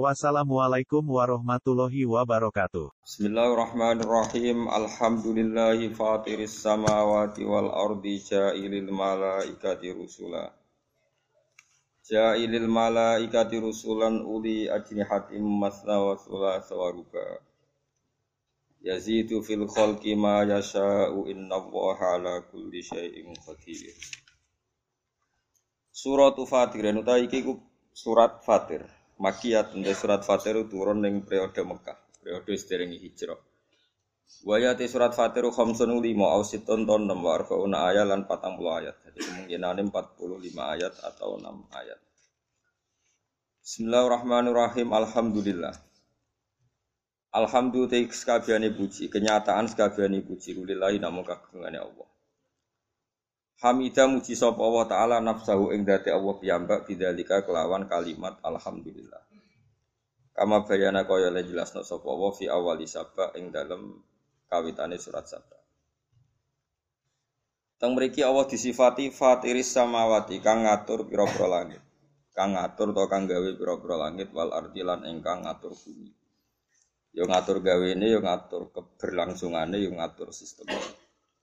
Wassalamualaikum warahmatullahi wabarakatuh. Bismillahirrahmanirrahim. Alhamdulillahi fatiris samawati wal ardi ja'ilil malaikati rusula. Ja'ilil malaikati rusulan uli ajnihatim masna wa sulasa wa. Yazidu fil khalqi ma yasha'u innallaha ala kulli syai'in qadir. Surat Fatir, utawi iki surat Fatir. Makiyat untuk surat Fatir turun ning periode Mekah, periode sederenge hijrah. Wayati surat Fatir khamsun lima au situn ton enam wa ayat lan 40 ayat. Jadi kemungkinan 45 ayat atau 6 ayat. Bismillahirrahmanirrahim. Alhamdulillah. Alhamdulillah sekabiane puji, kenyataan sekabiane puji lillahi namun kagungane Allah. Hamidah muji sapa Allah taala nafsahu ing dati Allah piyambak bidzalika kelawan kalimat alhamdulillah. Kama bayana kaya le jelasno sapa Allah fi awali sabak ing dalem kawitane surat sabak. Teng mriki Allah disifati fatiris samawati kang ngatur pira-pira langit. Kang ngatur to kang gawe pira-pira langit wal ardi lan ingkang ngatur bumi. Yo ngatur gawene yo ngatur keberlangsungane yo ngatur sistemnya.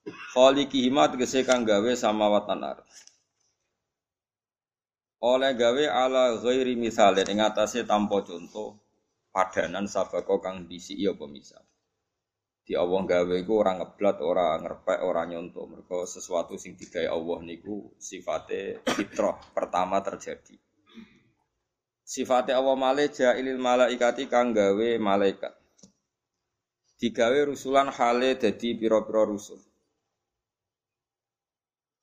Khaliqihima tegese kang gawe samawat lan. Oleh gawe ala ghairi misalin ing atase tanpa contoh padanan sabako kang disi iya pemisah. Di Allah gawe iku ora ngeblat, ora ngerpek, ora nyontoh. Mergo sesuatu sing digawe Allah niku sifate fitrah pertama terjadi. Sifate Allah male jailil malaikati kang gawe malaikat. Digawe rusulan hale dadi pira-pira rusul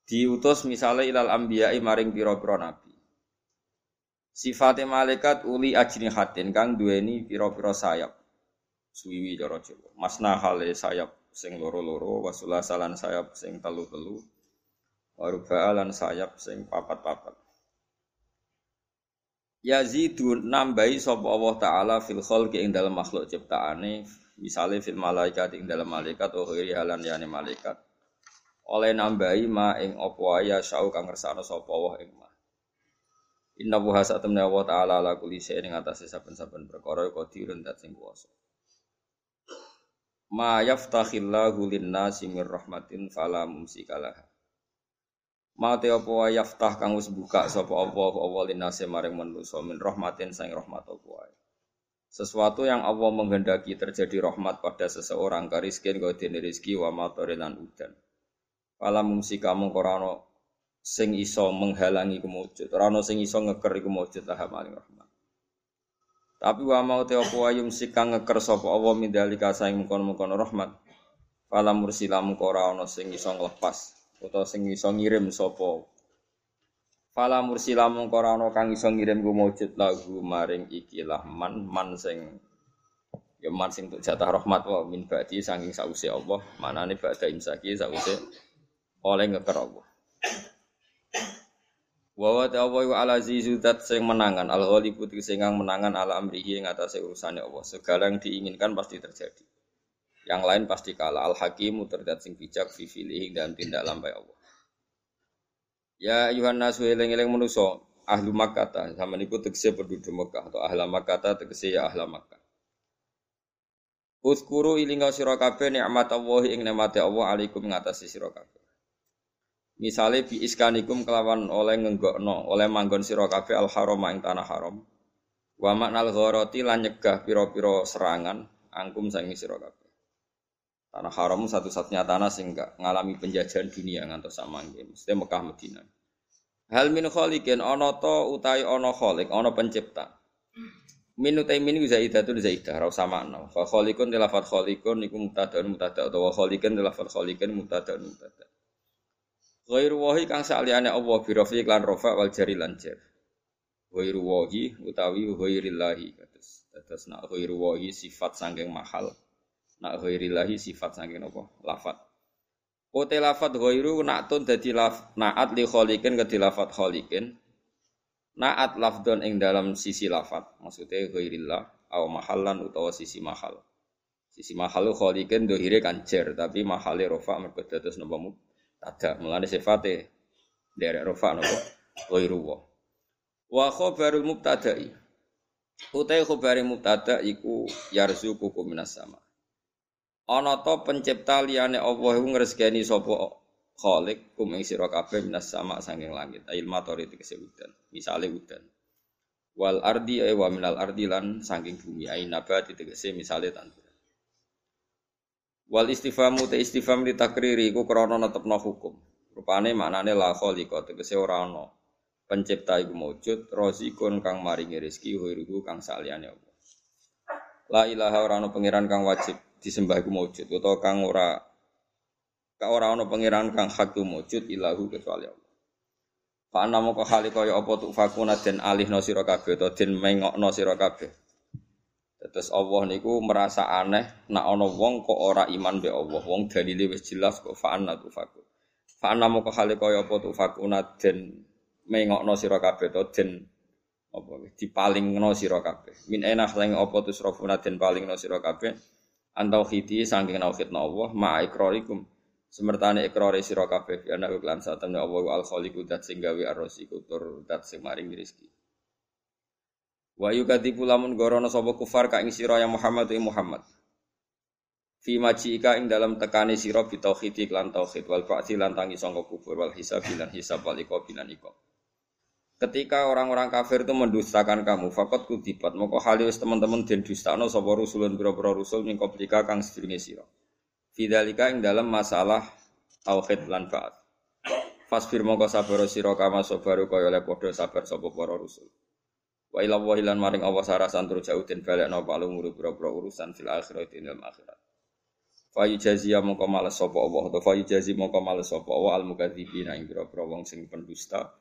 diutus misalnya ilal ambiyai maring piro-piro nabi. Sifate malaikat uli ajni hatin kang duweni piro-piro sayap. Suwiwi cara Jawa. Masna hale sayap sing loro-loro, wasula salan sayap sing telu-telu. Waruba'alan sayap sing papat-papat. Yazidu nambahi sapa Allah taala fil khalqi ing dalam makhluk ciptaane, misale fil malaikat ing dalam malaikat oh halan yani malaikat oleh nambahi ma ing apa ya sau kang ngersano sapa Allah ing ma. Inna buha satemne Allah taala ala kulli syai'in ing atase saben-saben perkara qadirun dat sing kuwasa. Ma yaftakhillahu lin-nasi mir rahmatin fala mumsikalah. Ma te apa yaftah kang wis buka sapa Allah Allah lin-nasi maring manusa min rahmatin sang rahmat apa wae. Sesuatu yang Allah menghendaki terjadi rahmat pada seseorang kariskin dene rezeki wa matorilan udan Pala mumsi kamu korano sing iso menghalangi kemujud, rano sing iso ngeker iku lah maling rahmat. Tapi wa mau te apa ayum sikang ngeker sapa Allah mindalika saing mengkon-mengkon rahmat. Pala mursila mengko ora sing iso nglepas utawa sing iso ngirim sapa. Pala mursila mengko ora kang iso ngirim ku lagu maring ikilah man man sing ya man sing untuk jatah rahmat wa min ba'di saking sause Allah manane ba'da imsaki sause oleh ngeker Allah. Wa wa ta'ala wa ala zizudat sing menangan al ghalibu sing menangan ala amrihi ing atase urusane Allah. Segala yang diinginkan pasti terjadi. Yang lain pasti kalah. Al hakimu terdat sing bijak fi filihi dan tindak lampai Allah. Ya ayuhan nasu eling-eling manusa ahlu Makkah sama niku tegese penduduk Mekah atau ahla Makkah tegese ya ahla Makkah. Uskuru ilinga sira kabeh nikmat Allah ing nikmate Allah alaikum ngatasi sira kabeh. Misale bi iskanikum kelawan oleh ngenggokno, oleh manggon sira kabeh al haram ing tanah haram. Wa maknal gharati lan nyegah pira-pira serangan angkum sangi sira kabeh. Tanah haram satu-satunya tanah sing gak ngalami penjajahan dunia ngantos samangke, mesti Mekah Madinah. Hal min khaliqin ana to utahe ana khaliq, ana pencipta. Min utai min zaidatun zaidah ra usah makna. Fa khaliqun tilafat khaliqun iku mubtada'un mubtada' utawa khaliqun tilafat khaliqun mubtada'un mubtada'. Ghairu wahi kang saliyane Allah bi rafi lan wal jari lan jar. Ghairu wahi utawi ghairillahi. Dados nak ghairu wahi sifat sangking mahal. Nak ghairillahi sifat saking napa? Lafat. Kote lafat ghairu nak tun dadi laf naat li khaliqin ke lafat khaliqin. Naat lafdon ing dalam sisi lafat. Maksudnya ghairillah au mahallan utawa sisi mahal. Sisi mahal khaliqin dohire kan jer tapi mahale rofa mergo dados napa tada. Mulane sifate derek rofa napa ghairu wa. Wa khabarul mubtada'i. Utai khabari mubtada iku yarzuqukum minas sama. Ana ta pencipta liyane Allah iku ngresgeni sapa Khalik kum ing sira kabeh minas sama sanging langit. Ail matori tegese udan. Misale udan. Wal ardi ay wa minal ardi lan sanging bumi ay nabati tegese misale tandur. Wal istifamu te istifham li takriri iku krana netepno hukum. Rupane maknane la khaliqa tegese ora ana. Pencipta iku maujud, rozikun kang maringi rezeki, huiruhu kang saliyane Allah. La ilaha ora ana pangeran kang wajib disembah iku maujud utawa kang ora kang ora ana pangeran kang hak maujud ilahu kecuali Allah. Fa ana moko hale kaya apa tu fakuna den alihno sira kabeh utawa den mengokno sira kabeh. Terus Allah niku merasa aneh nak ana wong kok ora iman be Allah. Wong dalile wis jelas kok fa'anna tu fakun. Fa'anna moko hale kaya apa tu fakuna den mengokno sira kabeh to den apa dipalingno sira kabeh. Min enah lang apa tu srafuna den palingno sira kabeh. Antau khiti saking nauhidna Allah ma ikrarikum. Semertane ikrare sira kabeh ana lan satemne Allah al khaliqu dat sing gawe arrosiku tur dat sing maring rezeki. Wa yukadibu lamun gorono sapa kufar ka ing sira ya Muhammad ya Muhammad. Fi majika ing dalam tekani sira bi tauhid lan tauhid wal ba'ti lan tangi sangka kubur wal hisab lan hisab wal iqab lan. Ketika orang-orang kafir itu mendustakan kamu, fakot kudibat, moko halius teman-teman den dustano sapa rusulun pira-pira rusul min qablika kang sedurunge sira. Fidzalika ing dalam masalah tauhid lan ba'at. Fasbir moko sabar sira kama sabaru kaya le padha sabar sapa para rusul. Wa ila wa ilan maring Allah sarasan tur jauh den balekno palu nguru pira-pira urusan fil akhirat ing dalam akhirat. Fa yujaziya mongko males sapa Allah atau fa yujazi mongko males sapa Allah al mukadzibina ing pira-pira wong sing pendusta.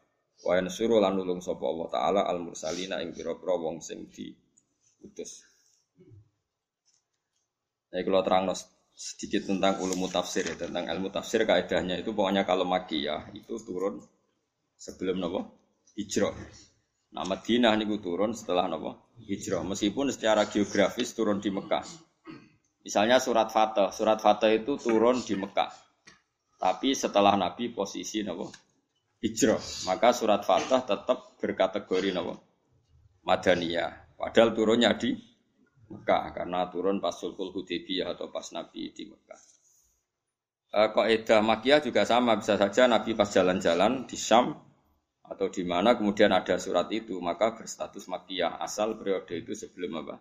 Wa yansuru lan nulung sapa Allah taala al mursalina ing pira-pira wong sing diutus. Nah, kalau terang sedikit tentang ulum tafsir ya, tentang ilmu tafsir kaidahnya itu pokoknya kalau makiyah itu turun sebelum nopo hijrah. Nah Madinah niku turun setelah nopo hijrah. Meskipun secara geografis turun di Mekah. Misalnya surat Fatah, surat Fatah itu turun di Mekah. Tapi setelah Nabi posisi nopo hijrah, maka surat Fatah tetap berkategori nopo Madaniyah. Padahal turunnya di Mekah karena turun pas Sulhul Hudaybiyah atau pas Nabi di Mekah. E, Kaidah Makiyah juga sama, bisa saja Nabi pas jalan-jalan di Syam atau di mana kemudian ada surat itu maka berstatus makiyah asal periode itu sebelum apa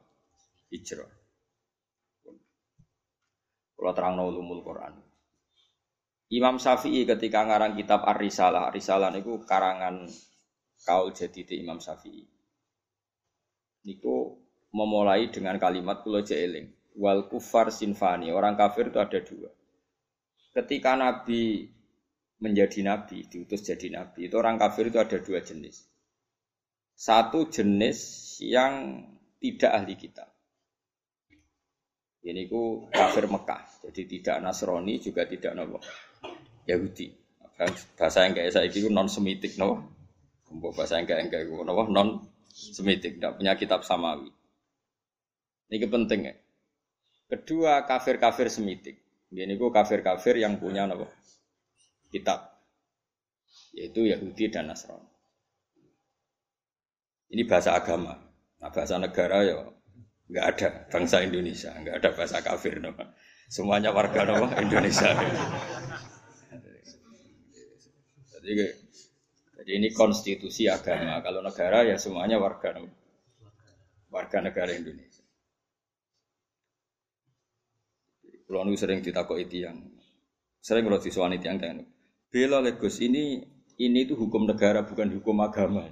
hijrah. Kalau terang ulumul Quran. Imam Syafi'i ketika ngarang kitab Ar-Risalah, Ar-Risalah itu karangan kaul jadi di Imam Syafi'i. Niku memulai dengan kalimat kulo jeeling wal kufar sinfani orang kafir itu ada dua. Ketika Nabi menjadi nabi, diutus jadi nabi. Itu orang kafir itu ada dua jenis. Satu jenis yang tidak ahli kitab. Ini ku kafir Mekah, jadi tidak Nasrani juga tidak nopo Yahudi. Bahasa yang kayak saya itu non semitik nopo. Bahasa yang kayak kayak nopo non semitik, tidak punya kitab samawi. Ini penting ya. Kedua kafir-kafir semitik. Ini ku kafir-kafir yang punya nopo kitab yaitu Yahudi dan Nasrani. Ini bahasa agama. Nah, bahasa negara ya nggak ada bangsa Indonesia, nggak ada bahasa kafir no. Semuanya warga no, Indonesia. Jadi, jadi ini konstitusi agama. Kalau negara ya semuanya warga no, warga negara Indonesia. Kalau sering itu yang sering kalau disuani tiang tiang Bela Legos ini ini itu hukum negara bukan hukum agama.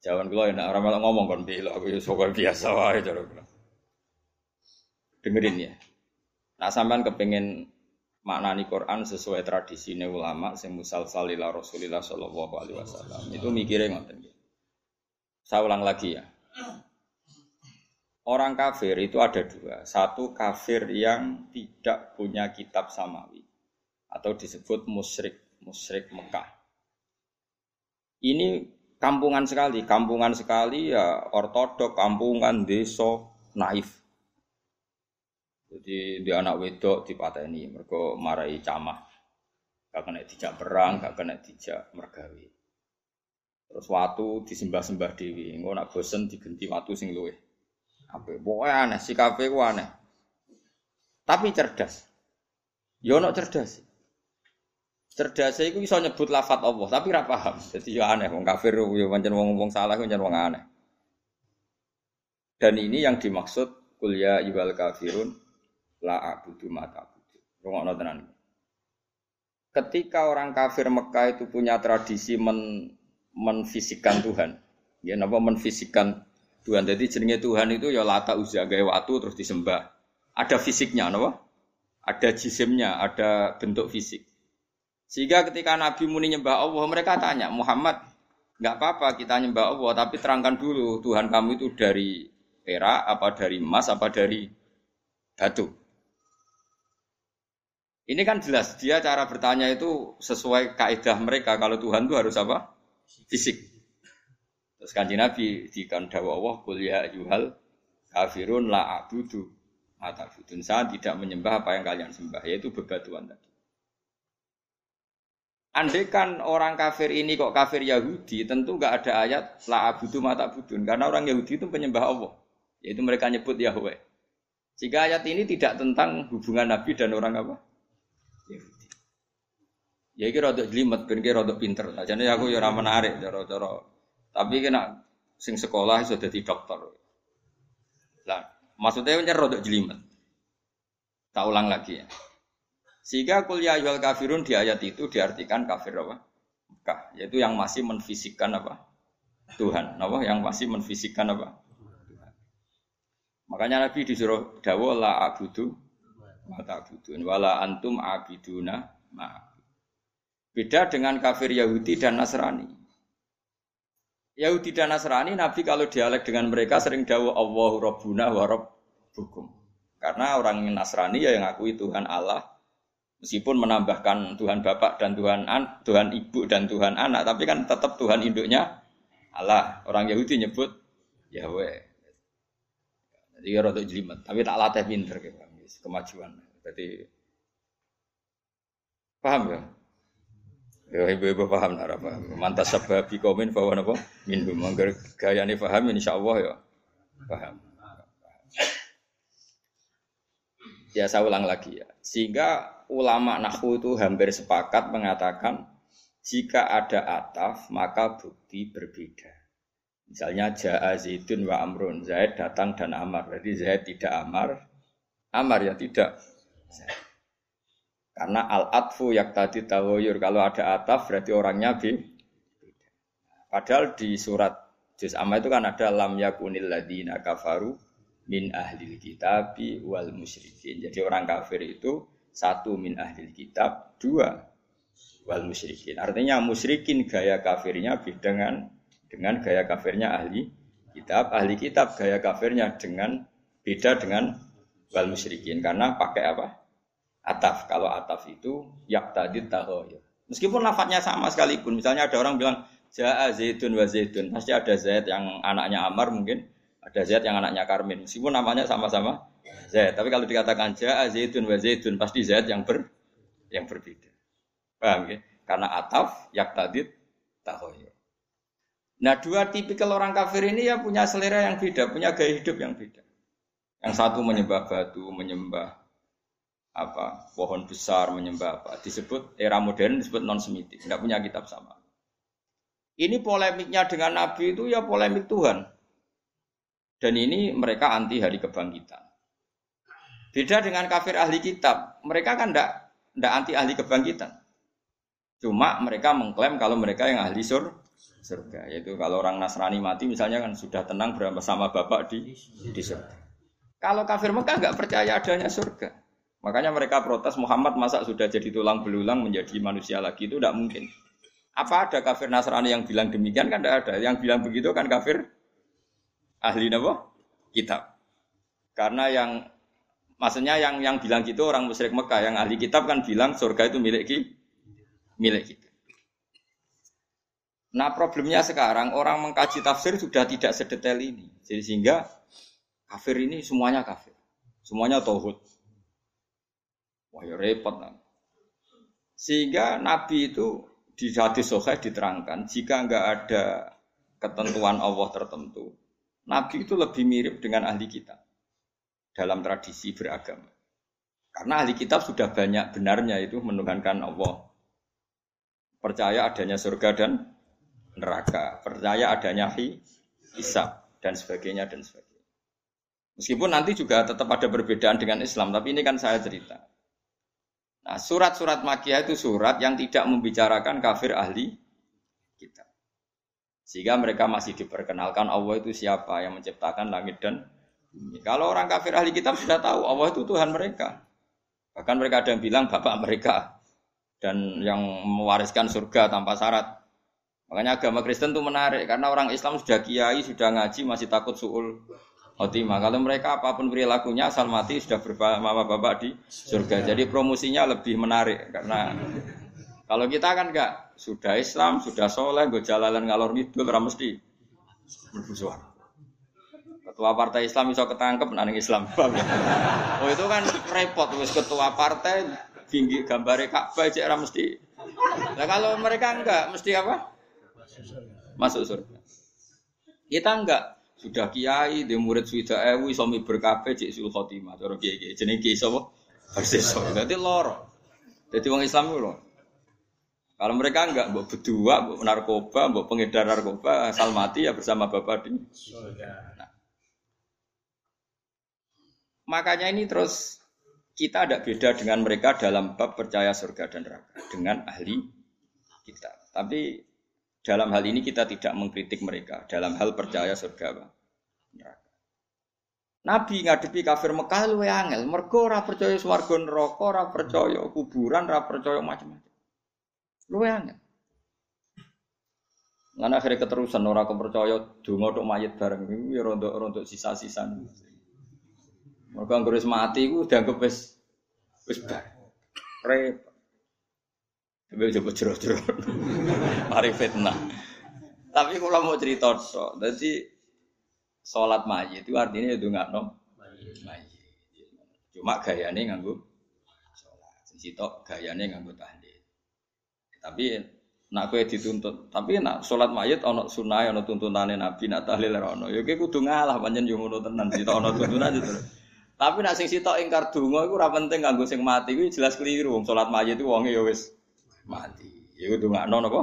Jangan kalau enak orang malah ngomong kan bela aku ya biasa wae cara Dengerin ya. Nah sampean kepengen maknani Quran sesuai tradisi ulama sing musal salila Rasulillah sallallahu alaihi wasallam. Itu mikirnya ngoten Saya ulang lagi ya. Orang kafir itu ada dua. Satu kafir yang tidak punya kitab samawi atau disebut musyrik, musyrik Mekah. Ini kampungan sekali, kampungan sekali ya ortodok, kampungan desa naif. Jadi di anak wedok dipateni mereka marai camah. Gak kena dijak perang, gak kena dijak mergawe. Terus waktu disembah-sembah dewi, engko nak bosen digenti waktu sing luwih. Apa pokoknya aneh, si kafe ku aneh. Tapi cerdas. Yo ya cerdas. Cerdas iku iso nyebut lafat Allah, tapi ora paham. Jadi ya aneh wong kafir yo pancen wong wong salah pancen wong aneh. Dan ini yang dimaksud kuliah ibal kafirun la abudu mata abudu. Rungokno tenan. Ketika orang kafir Mekah itu punya tradisi men menfisikan Tuhan. Ya napa menfisikan Tuhan. Jadi jenenge Tuhan itu ya lata uzza gawe waktu terus disembah. Ada fisiknya napa? Ada jisimnya, ada bentuk fisik. Sehingga ketika Nabi muni nyembah Allah, mereka tanya, Muhammad, nggak apa-apa kita nyembah Allah, tapi terangkan dulu Tuhan kamu itu dari perak, apa dari emas, apa dari batu. Ini kan jelas dia cara bertanya itu sesuai kaidah mereka kalau Tuhan itu harus apa? Fisik. Terus kanji Nabi di dawa Allah kul ya yuhal kafirun la abudu mata budun saya tidak menyembah apa yang kalian sembah yaitu bebatuan tadi. Andai kan orang kafir ini kok kafir Yahudi, tentu nggak ada ayat la abudu mata budun karena orang Yahudi itu penyembah Allah, yaitu mereka nyebut Yahweh. Jika ayat ini tidak tentang hubungan Nabi dan orang apa? Ya iki rada jelimet iki rada pinter. Sajane aku ya menarik cara-cara. Tapi kena sing sekolah iso dadi dokter. Lah, maksudnya rada jelimet. Tak ulang lagi ya. Sehingga kuliah yual kafirun di ayat itu diartikan kafir apa? Mekah, yaitu yang masih menfisikkan apa? Tuhan, apa? Yang masih menfisikkan apa? Tuhan. Makanya Nabi disuruh dawa la abudu mata abudun wala antum abiduna ma Beda dengan kafir Yahudi dan Nasrani. Yahudi dan Nasrani, Nabi kalau dialek dengan mereka sering dawa Allahu Rabbuna wa Rabbukum. Karena orang Nasrani ya yang akui Tuhan Allah, meskipun menambahkan Tuhan Bapak dan Tuhan an, Tuhan Ibu dan Tuhan Anak, tapi kan tetap Tuhan induknya Allah. Orang Yahudi nyebut Yahweh. Jadi ya rada jelimet, tapi tak latih pinter kemajuan. Jadi paham ya? Ya ibu-ibu paham nara paham. Mantas sebab komen bahwa apa? Minhum manggar gaya ini paham insya Allah ya paham. Ya saya ulang lagi ya. Sehingga ulama nahu itu hampir sepakat mengatakan jika ada ataf maka bukti berbeda. Misalnya Ja'a wa Amrun. Zaid datang dan Amar. Jadi Zaid tidak Amar. Amar ya tidak. Karena al-atfu yak tadi tawoyur. Kalau ada ataf berarti orangnya bi. Padahal di surat Juz Amma itu kan ada lam yakunil ladina kafaru min ahlil kitabi wal musyrikin. Jadi orang kafir itu satu min ahlil kitab, dua wal musyrikin. Artinya musyrikin gaya kafirnya dengan dengan gaya kafirnya ahli kitab, ahli kitab gaya kafirnya dengan beda dengan wal musyrikin karena pakai apa? ataf. Kalau ataf itu yaktadid tahoyur. Meskipun lafadznya sama sekalipun. Misalnya ada orang bilang Ja'a Zaidun wa Zaidun. Pasti ada Zaid yang anaknya Amar mungkin. Ada Zaid yang anaknya Karmin. Meskipun namanya sama-sama Zaid. Tapi kalau dikatakan Ja'a Zaidun wa Zaidun. Pasti Zaid yang ber yang berbeda. Paham ya? Karena ataf yaktadid tahoyur. Nah dua tipikal orang kafir ini ya punya selera yang beda, punya gaya hidup yang beda. Yang satu menyembah batu, menyembah apa pohon besar menyembah apa disebut era modern disebut non semitik tidak punya kitab sama ini polemiknya dengan Nabi itu ya polemik Tuhan dan ini mereka anti hari kebangkitan. Beda dengan kafir ahli kitab. Mereka kan tidak tidak anti ahli kebangkitan. Cuma mereka mengklaim kalau mereka yang ahli sur surga. Yaitu kalau orang Nasrani mati misalnya kan sudah tenang bersama bapak di di surga. Kalau kafir Mekah nggak percaya adanya surga. Makanya mereka protes Muhammad masa sudah jadi tulang belulang menjadi manusia lagi? Itu tidak mungkin. Apa ada kafir Nasrani yang bilang demikian? Kan tidak ada. Yang bilang begitu kan kafir ahli nabo kitab. Karena yang maksudnya yang yang bilang gitu orang musyrik Mekah, yang ahli kitab kan bilang surga itu milik kita. Milik kita. Nah problemnya sekarang orang mengkaji tafsir sudah tidak sedetail ini. Jadi sehingga kafir ini semuanya kafir. Semuanya tauhid. Wah ya repot. Nah. Sehingga Nabi itu di hadis soheh diterangkan jika nggak ada ketentuan Allah tertentu, Nabi itu lebih mirip dengan ahli kitab dalam tradisi beragama. Karena ahli kitab sudah banyak benarnya itu menuhankan Allah. Percaya adanya surga dan neraka, percaya adanya hisab dan sebagainya dan sebagainya. Meskipun nanti juga tetap ada perbedaan dengan Islam, tapi ini kan saya cerita. Nah, surat-surat Makiyah itu surat yang tidak membicarakan kafir ahli. Sehingga mereka masih diperkenalkan Allah itu siapa yang menciptakan langit dan bumi. Kalau orang kafir ahli kitab sudah tahu Allah itu Tuhan mereka. Bahkan mereka ada yang bilang bapak mereka dan yang mewariskan surga tanpa syarat. Makanya agama Kristen itu menarik karena orang Islam sudah kiai, sudah ngaji masih takut suul khotimah. Kalau mereka apa pun perilakunya asal mati sudah berbapak bapak di surga. Jadi promosinya lebih menarik karena kalau kita kan enggak sudah Islam, sudah soleh, gue jalalan ngalor ngidul, mesti berbusuhan. Ketua partai Islam bisa ketangkep nang Islam. oh itu kan repot wis ketua partai tinggi gambar Ka'bah cek mesti. Nah kalau mereka enggak mesti apa? Masuk surga. Kita enggak sudah kiai, di murid sudah ewu, suami berkafe, cik sul khotimah, cara kiai kiai, jenis kiai sapa? Persis, jadi lor. Jadi orang Islam itu loh. Kalau mereka enggak, buat berdua, buat narkoba, buat pengedar narkoba, asal mati ya bersama bapak di. Nah. Makanya ini terus kita ada beda dengan mereka dalam bab percaya surga dan neraka dengan ahli kita. Tapi dalam hal ini kita tidak mengkritik mereka dalam hal percaya surga neraka. Nabi ngadepi kafir Mekah luwe angel, mergo ora percaya swarga neraka, ora percaya kuburan, ora percaya macam-macam. Luwe angel. Lan akhirnya keterusan ora kepercaya donga tok mayit bareng iku ya rontok-rontok sisa-sisa. Mergo anggere mati iku dianggap wis wis bar. Repot. Tapi coba jero-jero. Mari fitnah. Tapi kalau mau cerita so, jadi sholat mayit itu artinya itu nggak nom mayit. Cuma gayanya nganggu sholat. Sitok gayanya nganggu tahlil. Tapi nak kue dituntut, tapi nak sholat mayit ono sunai ono tuntunane nabi nak tahlil ono. Ya kue kudu ngalah panjen yo ngono tenan sitok ono tuntunan itu. Tapi nak sing sitok ingkar donga iku ora penting kanggo sing mati kuwi jelas keliru. Wong salat mayit itu wonge ya wis mati. Ya kudu ngakno napa?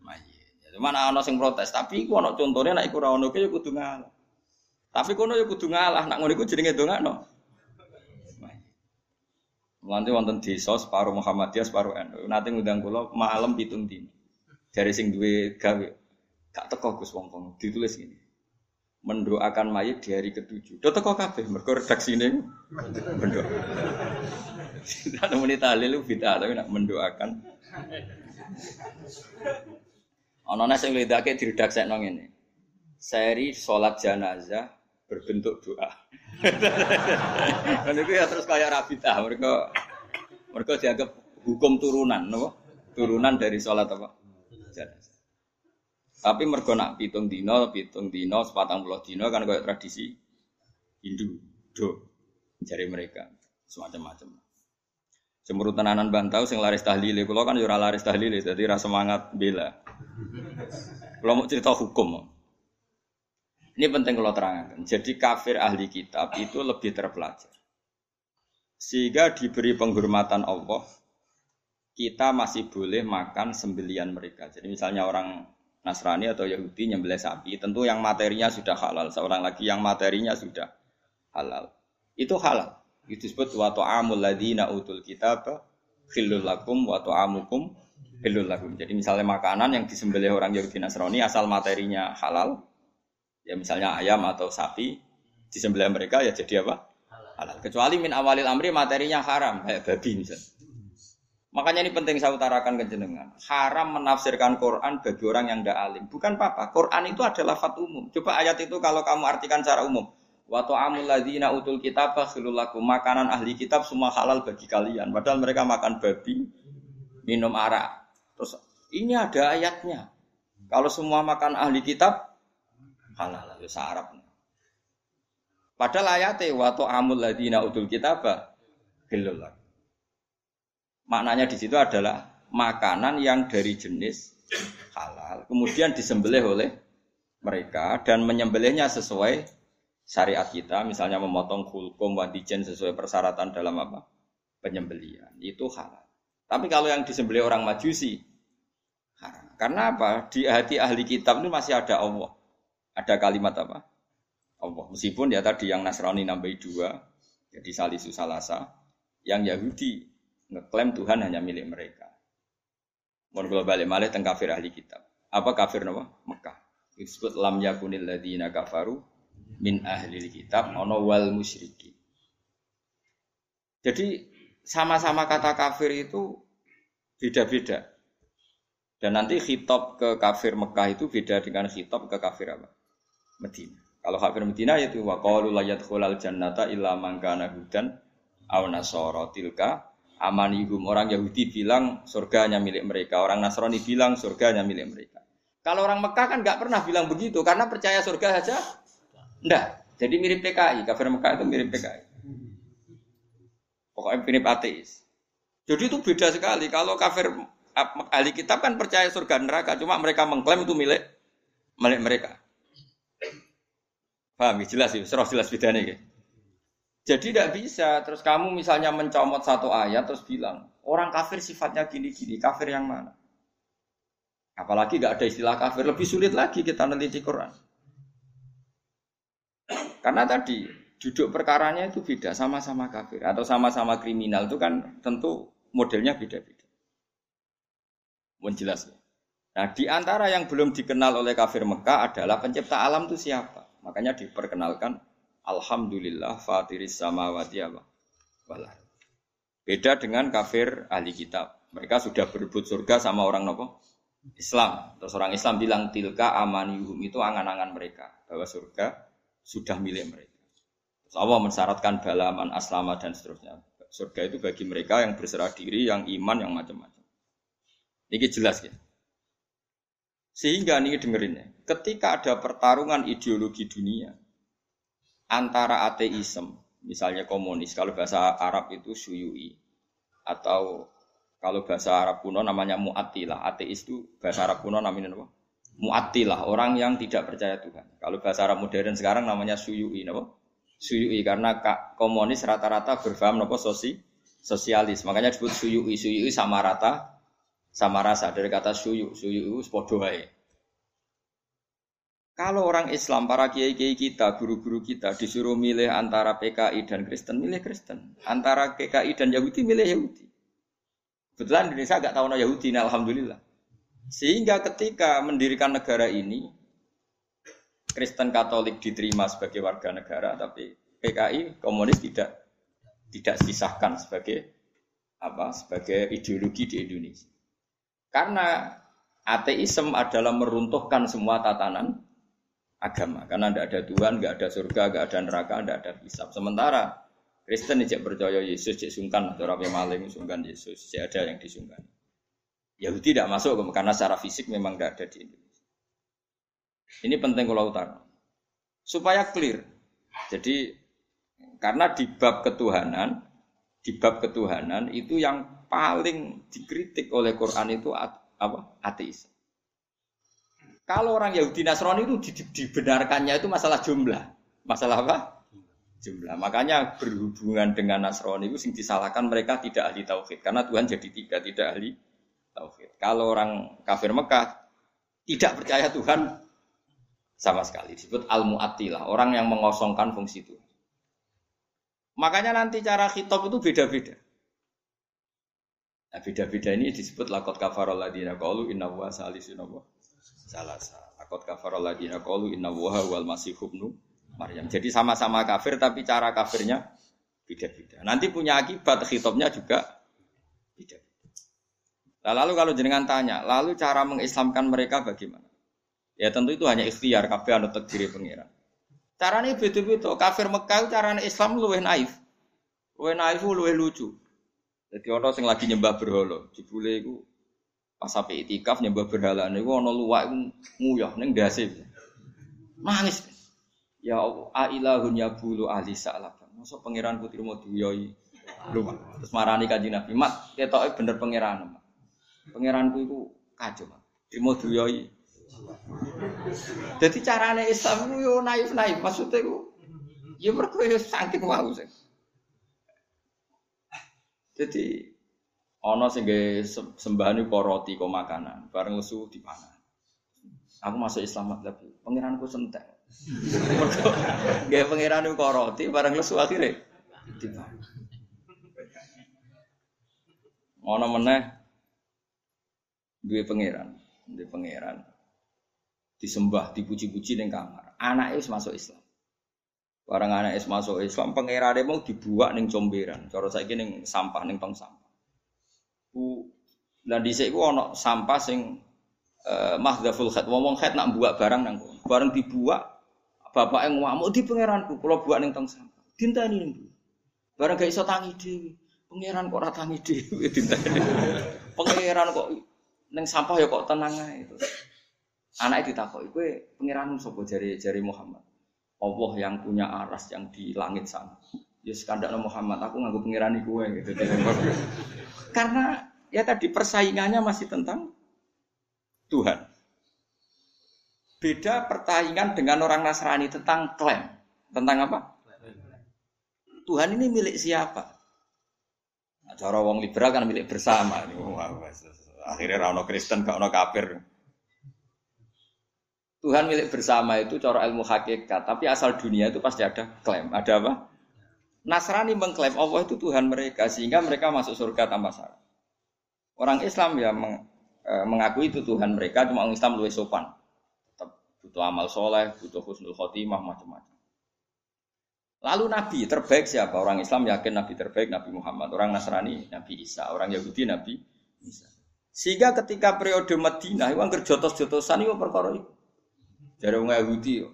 Mayit. Mana ana sing protes, tapi iku ana contone nek iku ora ono ya kudu ngalah. Tapi kono ya kudu ngalah, nak ngono iku jenenge. Nanti wonten desa separuh Muhammadiyah separuh NU. Nanti ngundang kula malam pitung dino. Dari sing duwe gawe gak teko Gus wong wong ditulis gini. Mendoakan mayit di hari ketujuh. Do teko kabeh mergo redaksine mendoa. Tidak muni tahlil bid'ah tapi nak mendoakan Ana nang sing ledake diredaksekno ngene. Seri salat jenazah berbentuk doa. Dan itu ya terus kayak rabitah mereka mereka dianggap hukum turunan, no? turunan dari sholat apa? Tapi mereka nak pitung dino, pitung dino, sepatang puluh dino kan kayak tradisi Hindu, do, jari mereka semacam-macam. Cemurut tenanan bantau sing laris tahlil, kalau kan jurah laris tahlil, jadi rasa semangat bela. Kalau mau cerita hukum, ini penting kalau terangkan. Jadi kafir ahli kitab itu lebih terpelajar. Sehingga diberi penghormatan Allah, kita masih boleh makan sembelian mereka. Jadi misalnya orang Nasrani atau Yahudi nyembelih sapi, tentu yang materinya sudah halal. Seorang lagi yang materinya sudah halal. Itu halal. Itu disebut wa ta'amul ladina utul kitab khillul lakum wa ta'amukum khillul lakum. Jadi misalnya makanan yang disembelih orang Yahudi Nasrani asal materinya halal, ya misalnya ayam atau sapi disembelih mereka ya jadi apa? Halal. Kecuali min awalil amri materinya haram kayak babi misalnya. Makanya ini penting saya utarakan ke jenengan. Haram menafsirkan Quran bagi orang yang tidak alim. Bukan apa-apa. Quran itu adalah fat umum. Coba ayat itu kalau kamu artikan secara umum. Wa ta'amul ladzina utul kitab lakum. Makanan ahli kitab semua halal bagi kalian. Padahal mereka makan babi, minum arak. Terus ini ada ayatnya. Kalau semua makan ahli kitab halal, itu Arab. Padahal ayatnya wa ta'amul ladzina utul kitab khilul lakum. Maknanya di situ adalah makanan yang dari jenis halal, kemudian disembelih oleh mereka dan menyembelihnya sesuai syariat kita, misalnya memotong hulkum wadijen sesuai persyaratan dalam apa? Penyembelian. Itu halal. Tapi kalau yang disembelih orang majusi, haram. Karena apa? Di hati ahli kitab itu masih ada Allah. Ada kalimat apa? Allah. Meskipun ya tadi yang Nasrani nambahi dua, jadi salisu salasa. Yang Yahudi ngeklaim Tuhan hanya milik mereka. Mohon balik malih tentang kafir ahli kitab. Apa kafir nama? Mekah. Disebut lam yakunil ladina kafaru min ahli kitab ono wal musyriki. Jadi sama-sama kata kafir itu beda-beda. Dan nanti khitab ke kafir Mekah itu beda dengan khitab ke kafir apa? Medina. Kalau kafir Medina itu wa qalu la yadkhulal jannata illa man kana hudan aw nasara tilka amanihum. Orang Yahudi bilang surga hanya milik mereka, orang Nasrani bilang surga hanya milik mereka. Kalau orang Mekah kan nggak pernah bilang begitu karena percaya surga saja Enggak. Jadi mirip PKI, kafir Mekah itu mirip PKI. Pokoknya mirip ateis. Jadi itu beda sekali. Kalau kafir ahli kitab kan percaya surga neraka, cuma mereka mengklaim itu milik milik mereka. Paham? Jelas sih, serah jelas bedanya gitu. Jadi tidak bisa. Terus kamu misalnya mencomot satu ayat terus bilang orang kafir sifatnya gini-gini. Kafir yang mana? Apalagi nggak ada istilah kafir. Lebih sulit lagi kita neliti Quran. Karena tadi duduk perkaranya itu beda, sama-sama kafir atau sama-sama kriminal itu kan tentu modelnya beda-beda. Menjelas ya. Nah, di antara yang belum dikenal oleh kafir Mekah adalah pencipta alam itu siapa? Makanya diperkenalkan Alhamdulillah fatiris samawati apa? Beda dengan kafir ahli kitab. Mereka sudah berebut surga sama orang nopo? Islam. Terus orang Islam bilang tilka amaniyuhum itu angan-angan mereka bahwa surga sudah milik mereka. Terus Allah mensyaratkan balaman, aslama dan seterusnya. Surga itu bagi mereka yang berserah diri, yang iman, yang macam-macam. Ini jelas ya. Sehingga ini dengerin ya. Ketika ada pertarungan ideologi dunia antara ateisme, misalnya komunis, kalau bahasa Arab itu suyui, atau kalau bahasa Arab kuno namanya mu'attilah. Ateis itu bahasa Arab kuno namanya apa? mu'attilah, orang yang tidak percaya Tuhan. Kalau bahasa Arab modern sekarang namanya suyui, napa? Suyui karena komunis rata-rata berfaham napa sosi sosialis. Makanya disebut suyui, suyui sama rata sama rasa dari kata suyu, suyu itu Kalau orang Islam, para kiai-kiai kita, guru-guru kita disuruh milih antara PKI dan Kristen, milih Kristen. Antara PKI dan Yahudi, milih Yahudi. Kebetulan Indonesia agak tahu no Yahudi, nah, alhamdulillah. Sehingga ketika mendirikan negara ini, Kristen Katolik diterima sebagai warga negara, tapi PKI komunis tidak tidak disahkan sebagai apa sebagai ideologi di Indonesia. Karena ateisme adalah meruntuhkan semua tatanan agama. Karena tidak ada Tuhan, nggak ada surga, nggak ada neraka, tidak ada hisab. Sementara Kristen tidak percaya Yesus, cek sungkan, orang yang maling sungkan Yesus, cek ada yang disungkan. Yahudi tidak masuk karena secara fisik memang tidak ada di Indonesia. Ini penting kalau utara. Supaya clear. Jadi karena di bab ketuhanan, di bab ketuhanan itu yang paling dikritik oleh Quran itu apa? Ateis. Kalau orang Yahudi Nasrani itu dibenarkannya itu masalah jumlah. Masalah apa? Jumlah. Makanya berhubungan dengan Nasrani itu sing disalahkan mereka tidak ahli tauhid karena Tuhan jadi tiga tidak ahli tauhid. Kalau orang kafir Mekah tidak percaya Tuhan sama sekali disebut al muatilah orang yang mengosongkan fungsi itu. Makanya nanti cara khitab itu beda-beda. Nah, beda-beda ini disebut lakot kafarol ladina qalu inna wa salisun salasa. Lakot kafarol ladina qalu inna wa wal masih ibnu Maryam. Jadi sama-sama kafir tapi cara kafirnya beda-beda. Nanti punya akibat khitabnya juga beda. Nah, lalu kalau jenengan tanya, lalu cara mengislamkan mereka bagaimana? Ya tentu itu hanya ikhtiar, kabeh anu takdiri pengiran. Carane beda-beda. Kafir Mekah carane Islam luwih naif. Luwih naif luwih lucu. Jadi orang sing lagi nyembah berhala, jebule iku pas sampai itikaf nyembah berhala niku ana luwak nguyah ning ndase. Nangis. Ya ailahun ya bulu ahli sa'lab. Masa pangeran putri mau duyoi luwak. Terus marani kanjeng Nabi, "Mat, ketoke bener pangeran. Pangeranku iku kacau, Mat. Trimo duyoi." Jadi carane Islam itu yo naif-naif, maksudnya ku ya mergo yo saking wau. Jadi ana sing gawe sembahan kok roti kok makanan, bareng lesu dipangan. Aku masuk Islam tapi pangeranku sentek. Gawe pangeran kok roti bareng lesu akhirnya dipangan. Ana meneh duwe pangeran, duwe pangeran. Disembah, dipuji-puji ning kamar. Anake wis masuk Islam. Barang anak es masuk Islam, pangerane mau dibuat neng comberan. Cara saya neng sampah neng tong sampah. Bu, dan di sini ono sampah sing uh, mahdaful khat. Ngomong khat nak buat barang nang Barang dibuat, bapak yang ngamuk di pangeranku. Kalau buat neng tong sampah, dinta ini bu. Barang gak iso tangi dewi. Pangeran kok ratangi dewi, dinta Pangeran kok neng sampah ya kok tenang itu. Anak ditakoi, gue pangeran sopo jari jari Muhammad. Allah yang punya aras yang di langit sana. Ya sekandar Muhammad, aku nganggu pengirani gue gitu. Karena ya tadi persaingannya masih tentang Tuhan. Beda persaingan dengan orang Nasrani tentang klaim. Tentang apa? Tuhan ini milik siapa? Nah, cara wong liberal kan milik bersama. Akhirnya rano Kristen, gak ono kafir. Tuhan milik bersama itu cara ilmu hakikat, tapi asal dunia itu pasti ada klaim. Ada apa? Nasrani mengklaim Allah itu Tuhan mereka sehingga mereka masuk surga tanpa syarat. Orang Islam ya meng, e, mengakui itu Tuhan mereka, cuma orang Islam lebih sopan. Tetap butuh amal soleh, butuh husnul khotimah, macam-macam. Lalu Nabi terbaik siapa? Orang Islam yakin Nabi terbaik Nabi Muhammad. Orang Nasrani Nabi Isa. Orang Yahudi Nabi Isa. Sehingga ketika periode Madinah, itu angker jotos-jotosan itu perkara itu. Jare wong Yahudi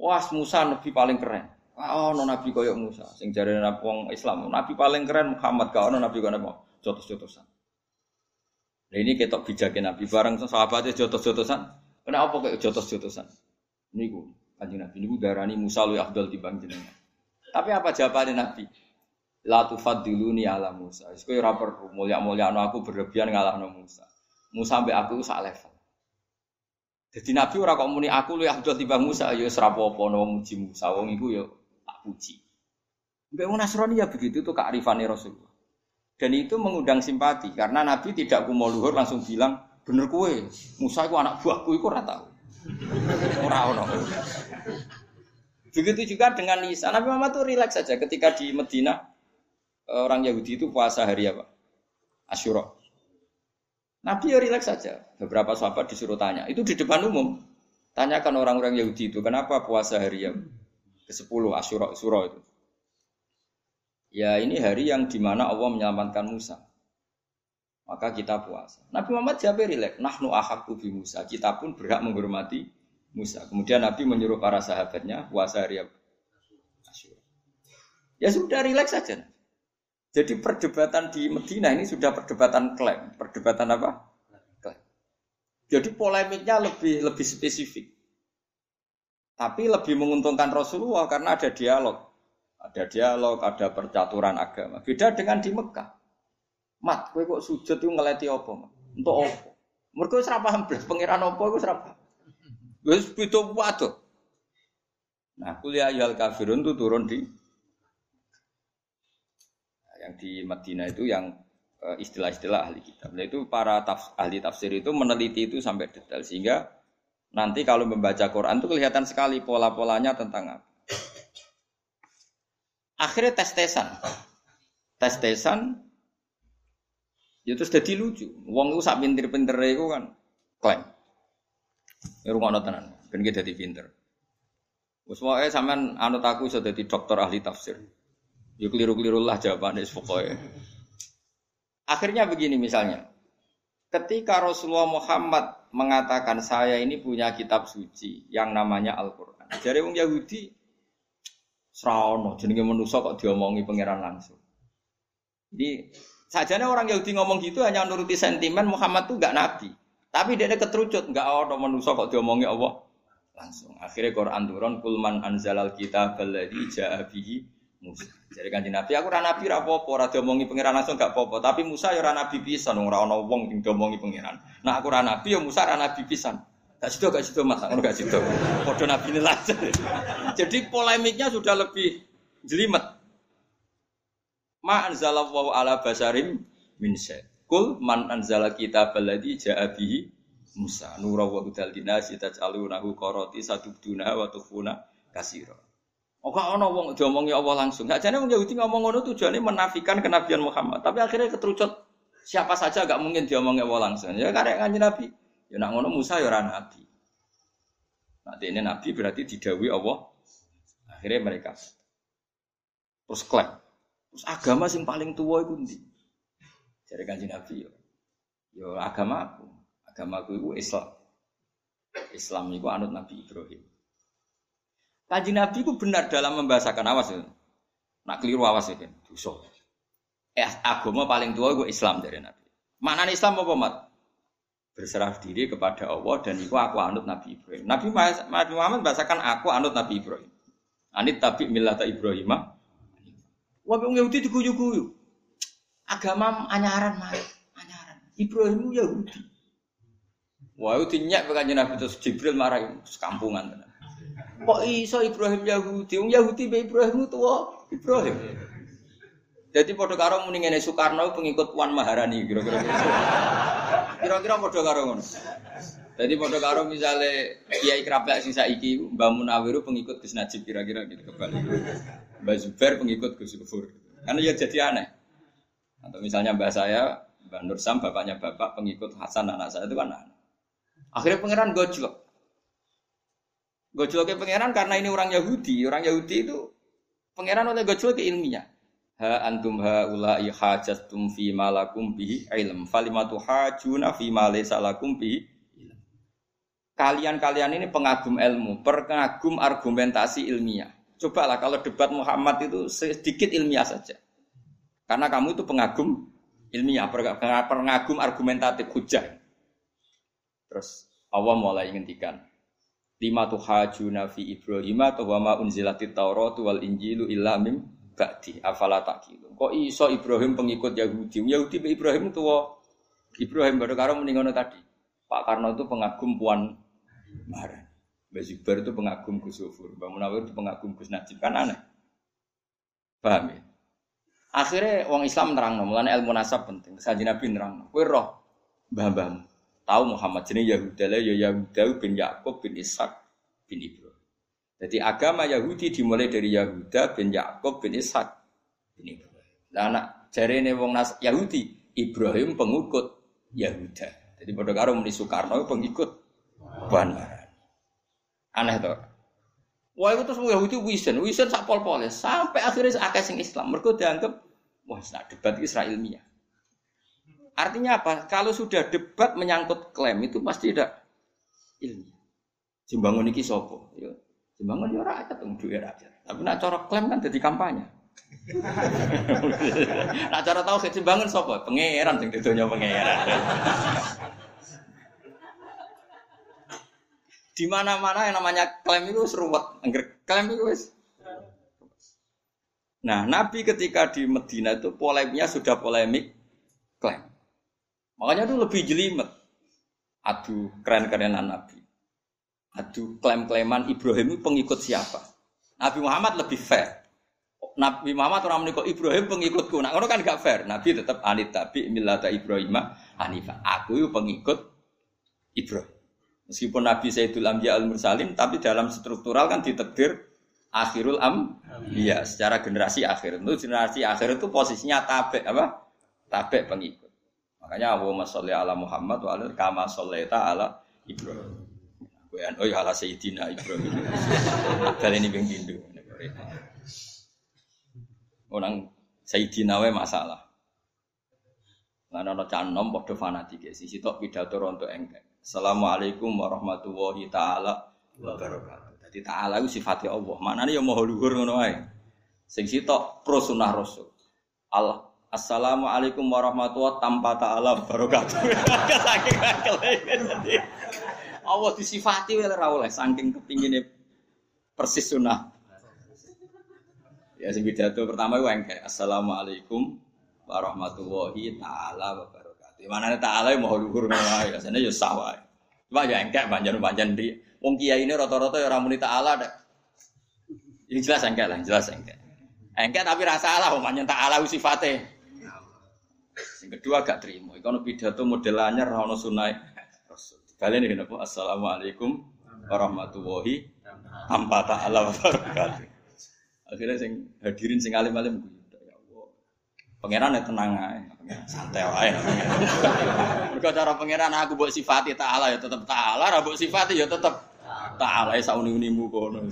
Wah, Musa nabi paling keren. Ah, ono nabi koyok Musa. Sing jare nabi wong Islam, nabi paling keren Muhammad kau ono nabi kono apa? Jotos-jotosan. Nah ini ketok bijaknya nabi bareng sahabatnya jotos-jotosan. Kenapa kayak jotos-jotosan? Niku kanjeng nabi niku darani Musa lu Abdul dibanding jenengan. Tapi apa jawabannya nabi? La tufadiluni ala Musa. Wis kowe ora perlu mulya-mulya aku berlebihan ngalahno Musa. Musa sampai aku sak level. Jadi Nabi ora kok muni aku lu Abdul timbang Musa ya serapo apa no muji Musa wong iku ya puji. Mbak Nasrani ya begitu tuh kearifan Rasulullah. Dan itu mengundang simpati karena Nabi tidak kumo luhur langsung bilang bener kue Musa itu anak buahku itu ora tahu. Ora ono. Begitu juga dengan Isa. Nabi Muhammad tuh rileks saja ketika di Medina orang Yahudi itu puasa hari apa? Asyura. Nabi ya rileks saja. Beberapa sahabat disuruh tanya. Itu di depan umum. Tanyakan orang-orang Yahudi itu, kenapa puasa hari yang ke-10 Asyura itu? Ya ini hari yang di mana Allah menyelamatkan Musa. Maka kita puasa. Nabi Muhammad siapa rileks? Nahnu ahakku bi Musa. Kita pun berhak menghormati Musa. Kemudian Nabi menyuruh para sahabatnya puasa hari Asyura. Ya sudah rileks saja. Jadi perdebatan di Medina ini sudah perdebatan klaim, perdebatan apa? Klaim. Jadi polemiknya lebih lebih spesifik. Tapi lebih menguntungkan Rasulullah karena ada dialog. Ada dialog, ada percaturan agama. Beda dengan di Mekah. Mat, kowe kok sujud itu ngeleti apa? Untuk apa? Mereka wis ora paham blas, pangeran apa iku wis ora paham. Wis beda waduh. Nah, kuliah ayat kafirun itu turun di yang di Madinah itu yang eh, istilah-istilah ahli kitab. Nah, itu para taf, ahli tafsir itu meneliti itu sampai detail sehingga nanti kalau membaca Quran itu kelihatan sekali pola-polanya tentang apa. Akhirnya tes-tesan. Tes-tesan ya terus jadi lucu. Wong itu sak pinter-pinter itu kan klaim. Ya rumah tenan, ben jadi pinter. Wes wae sampean anut aku iso dadi dokter ahli tafsir. Ya keliru-keliru lah jawabannya. Akhirnya begini misalnya. Ketika Rasulullah Muhammad mengatakan saya ini punya kitab suci yang namanya Al-Quran. Jadi orang Yahudi Sraono jenenge manusa kok diomongi pangeran langsung. Jadi sajane orang Yahudi ngomong gitu hanya nuruti sentimen Muhammad tuh gak nabi. Tapi dia keterucut nggak ada manusa kok diomongi Allah langsung. Akhirnya Quran turun kulman anzalal kitab alladzi ja'a bihi Musa. Jadi kan Nabi aku ora nabi ora apa-apa, ora diomongi pangeran langsung gak apa-apa, tapi Musa ya ora nabi pisan, ora ana wong sing diomongi pangeran. Nah aku ora nabi ya Musa ora nabi pisan. Gak situ gak situ mas, aku gak situ. Podo nabi lah. Jadi polemiknya sudah lebih jelimet. Ma anzalallahu ala basarim min Kul man anzala kitab alladhi ja'a bihi Musa nura wa hudal dinasi taj'alunahu qarati satubduna wa tukhuna kasira. Oh gak ono wong diomongi Allah langsung. Gak jane wong Yahudi ngomong ngono tujuannya menafikan kenabian Muhammad. Tapi akhirnya keterucut siapa saja gak mungkin diomongi Allah langsung. Ya karek kanjeng Nabi. Ya nak ngono Musa ya ora nabi. Nanti ini nabi berarti didawi Allah. Akhirnya mereka terus klaim. Terus agama sing paling tua itu ndi? Jadi kanjeng Nabi yo. Yo agama aku. Agama aku itu Islam. Islam itu anut Nabi Ibrahim. Kanjeng Nabi itu benar dalam membahasakan awas ya. Nak keliru awas ya kan. Dosa. Eh agama paling tua itu Islam dari Nabi. Mana Islam apa mat? berserah diri kepada Allah dan itu aku anut Nabi Ibrahim. Nabi Muhammad bahasakan aku anut Nabi Ibrahim. Anit tapi milata Ibrahim. Wah, Yahudi diguyu-guyu. Agama anyaran mah, anyaran. Ibrahim Yahudi. Wah, itu nyak Nabi terus Jibril marah sekampungan. Kok iso Ibrahim Yahudi? Wong Yahudi be Ibrahim tua Ibrahim. Jadi pada karo muni ngene Soekarno pengikut Puan Maharani kira-kira. Kira-kira padha karo ngono. Jadi padha karo misale Kiai Krapek sing saiki Mbah Munawiru pengikut Gus Najib kira-kira gitu kebalik. Mbah Zubair pengikut Gus Gufur. Karena ya jadi aneh. Atau misalnya mbah saya, Mbah Nur Sam, bapaknya bapak pengikut Hasan anak saya itu kan aneh. Akhirnya pangeran gojlok. Gojloknya pangeran karena ini orang Yahudi. Orang Yahudi itu pangeran oleh gojlok ke ilmiah ha antum ha ulai hajatum fi malakum bihi ilm falimatu hajuna fi ma laysa lakum bihi Kalian-kalian ini pengagum ilmu, pengagum argumentasi ilmiah. Cobalah kalau debat Muhammad itu sedikit ilmiah saja. Karena kamu itu pengagum ilmiah, pengagum argumentatif hujah. Terus Allah mulai ngendikan, lima tuhajuna fi Ibrahim atau wama unzilatit Taurat wal Injilu illa mim ba'di afala. Kok iso Ibrahim pengikut Yahudi? Yahudi Ibrahim tua Ibrahim baru karo meninggal tadi. Pak Karno itu pengagum Puan Maharani. Mbak Zubair itu pengagum Gus Sufur. Mbak Munawir itu pengagum Gus Najib. Kan aneh. Paham ya? Akhirnya orang Islam nerang, mulane ilmu nasab penting. Saji Nabi nerang. Kue roh, mbah-mbahmu. Tahu Muhammad jenis Yahuda ya Yahuda bin Yakub bin Ishak bin Ibrahim. Jadi agama Yahudi dimulai dari Yahuda bin Yakub bin Ishak bin Ibrahim. Nah, anak jari ini wong Nas Yahudi Ibrahim pengikut Yahuda. Jadi pada karo muni Soekarno pengikut Puan Aneh tuh. Wah itu terus Yahudi wisen, wisen sak pol pol sampai akhirnya sing Islam. Mereka dianggap wah nak debat Israel ilmiah. Artinya apa? Kalau sudah debat menyangkut klaim itu pasti tidak ilmiah. Jembangun iki sopo. Ya. Dibangun ya rakyat, duit rakyat. Tapi nak cara klaim kan jadi kampanye. nak cara tahu sih bangun sopo, pangeran sing didonya pangeran. Di mana-mana yang namanya klaim itu seruat, angger klaim itu wes. Nah, Nabi ketika di Medina itu polemiknya sudah polemik klaim. Makanya itu lebih jelimet. Aduh, keren-kerenan Nabi. Aduh, klaim-klaiman Ibrahim itu pengikut siapa? Nabi Muhammad lebih fair. Nabi Muhammad orang menikah Ibrahim pengikutku. Nah, kan gak fair. Nabi tetap anit tapi milata Ibrahim Hanifah. Aku itu pengikut Ibrahim. Meskipun Nabi Sayyidul Ambiya al Mursalim, tapi dalam struktural kan ditekdir akhirul am. Iya, secara generasi akhir. Itu generasi akhir itu posisinya tabe apa? Tabe pengikut. Makanya Allahumma sholli ala Muhammad wa ala kama shollaita ala Ibrahim. Kuyan, oh ya ala Sayyidina Ibrahim. Kali ini bing pindu. Orang Sayyidina we masalah. Lan ana canom padha fanatik sisi tok pidato rontok engkek. Assalamualaikum warahmatullahi taala wabarakatuh. Jadi ta'ala itu sifatnya Allah. Mana nih yang mau luhur ngono ae. Sing sitok pro sunnah rasul. Allah Assalamualaikum warahmatullahi tanpa ta'ala barakatuh. Saking akele. Allah disifati oleh ra oleh saking kepingine persis sunnah. Ya sing pidato pertama iku engke Assalamualaikum warahmatullahi taala wabarakatuh. Mana taala mau luhur ngono ae. Asane ya sawah. Cuma ya engke banjan-banjan di wong kiai ini rata-rata ya muni taala dek. Ini jelas engke lah, jelas engke. Engke tapi rasa wong panjen taala sifate. Sing kedua gak terima. Ono pidato model anyar Rasul. Kalian ini kenapa? Assalamualaikum warahmatullahi tanpa ta'ala wabarakatuh. Akhirnya sing hadirin sing alim-alim ya Allah. Ya tenang aja, santai wae. Mergo cara pangeran aku buat sifati ta'ala ya tetep ta'ala, ra mbok sifati ya tetep ta'ala ya sauni-unimu kono.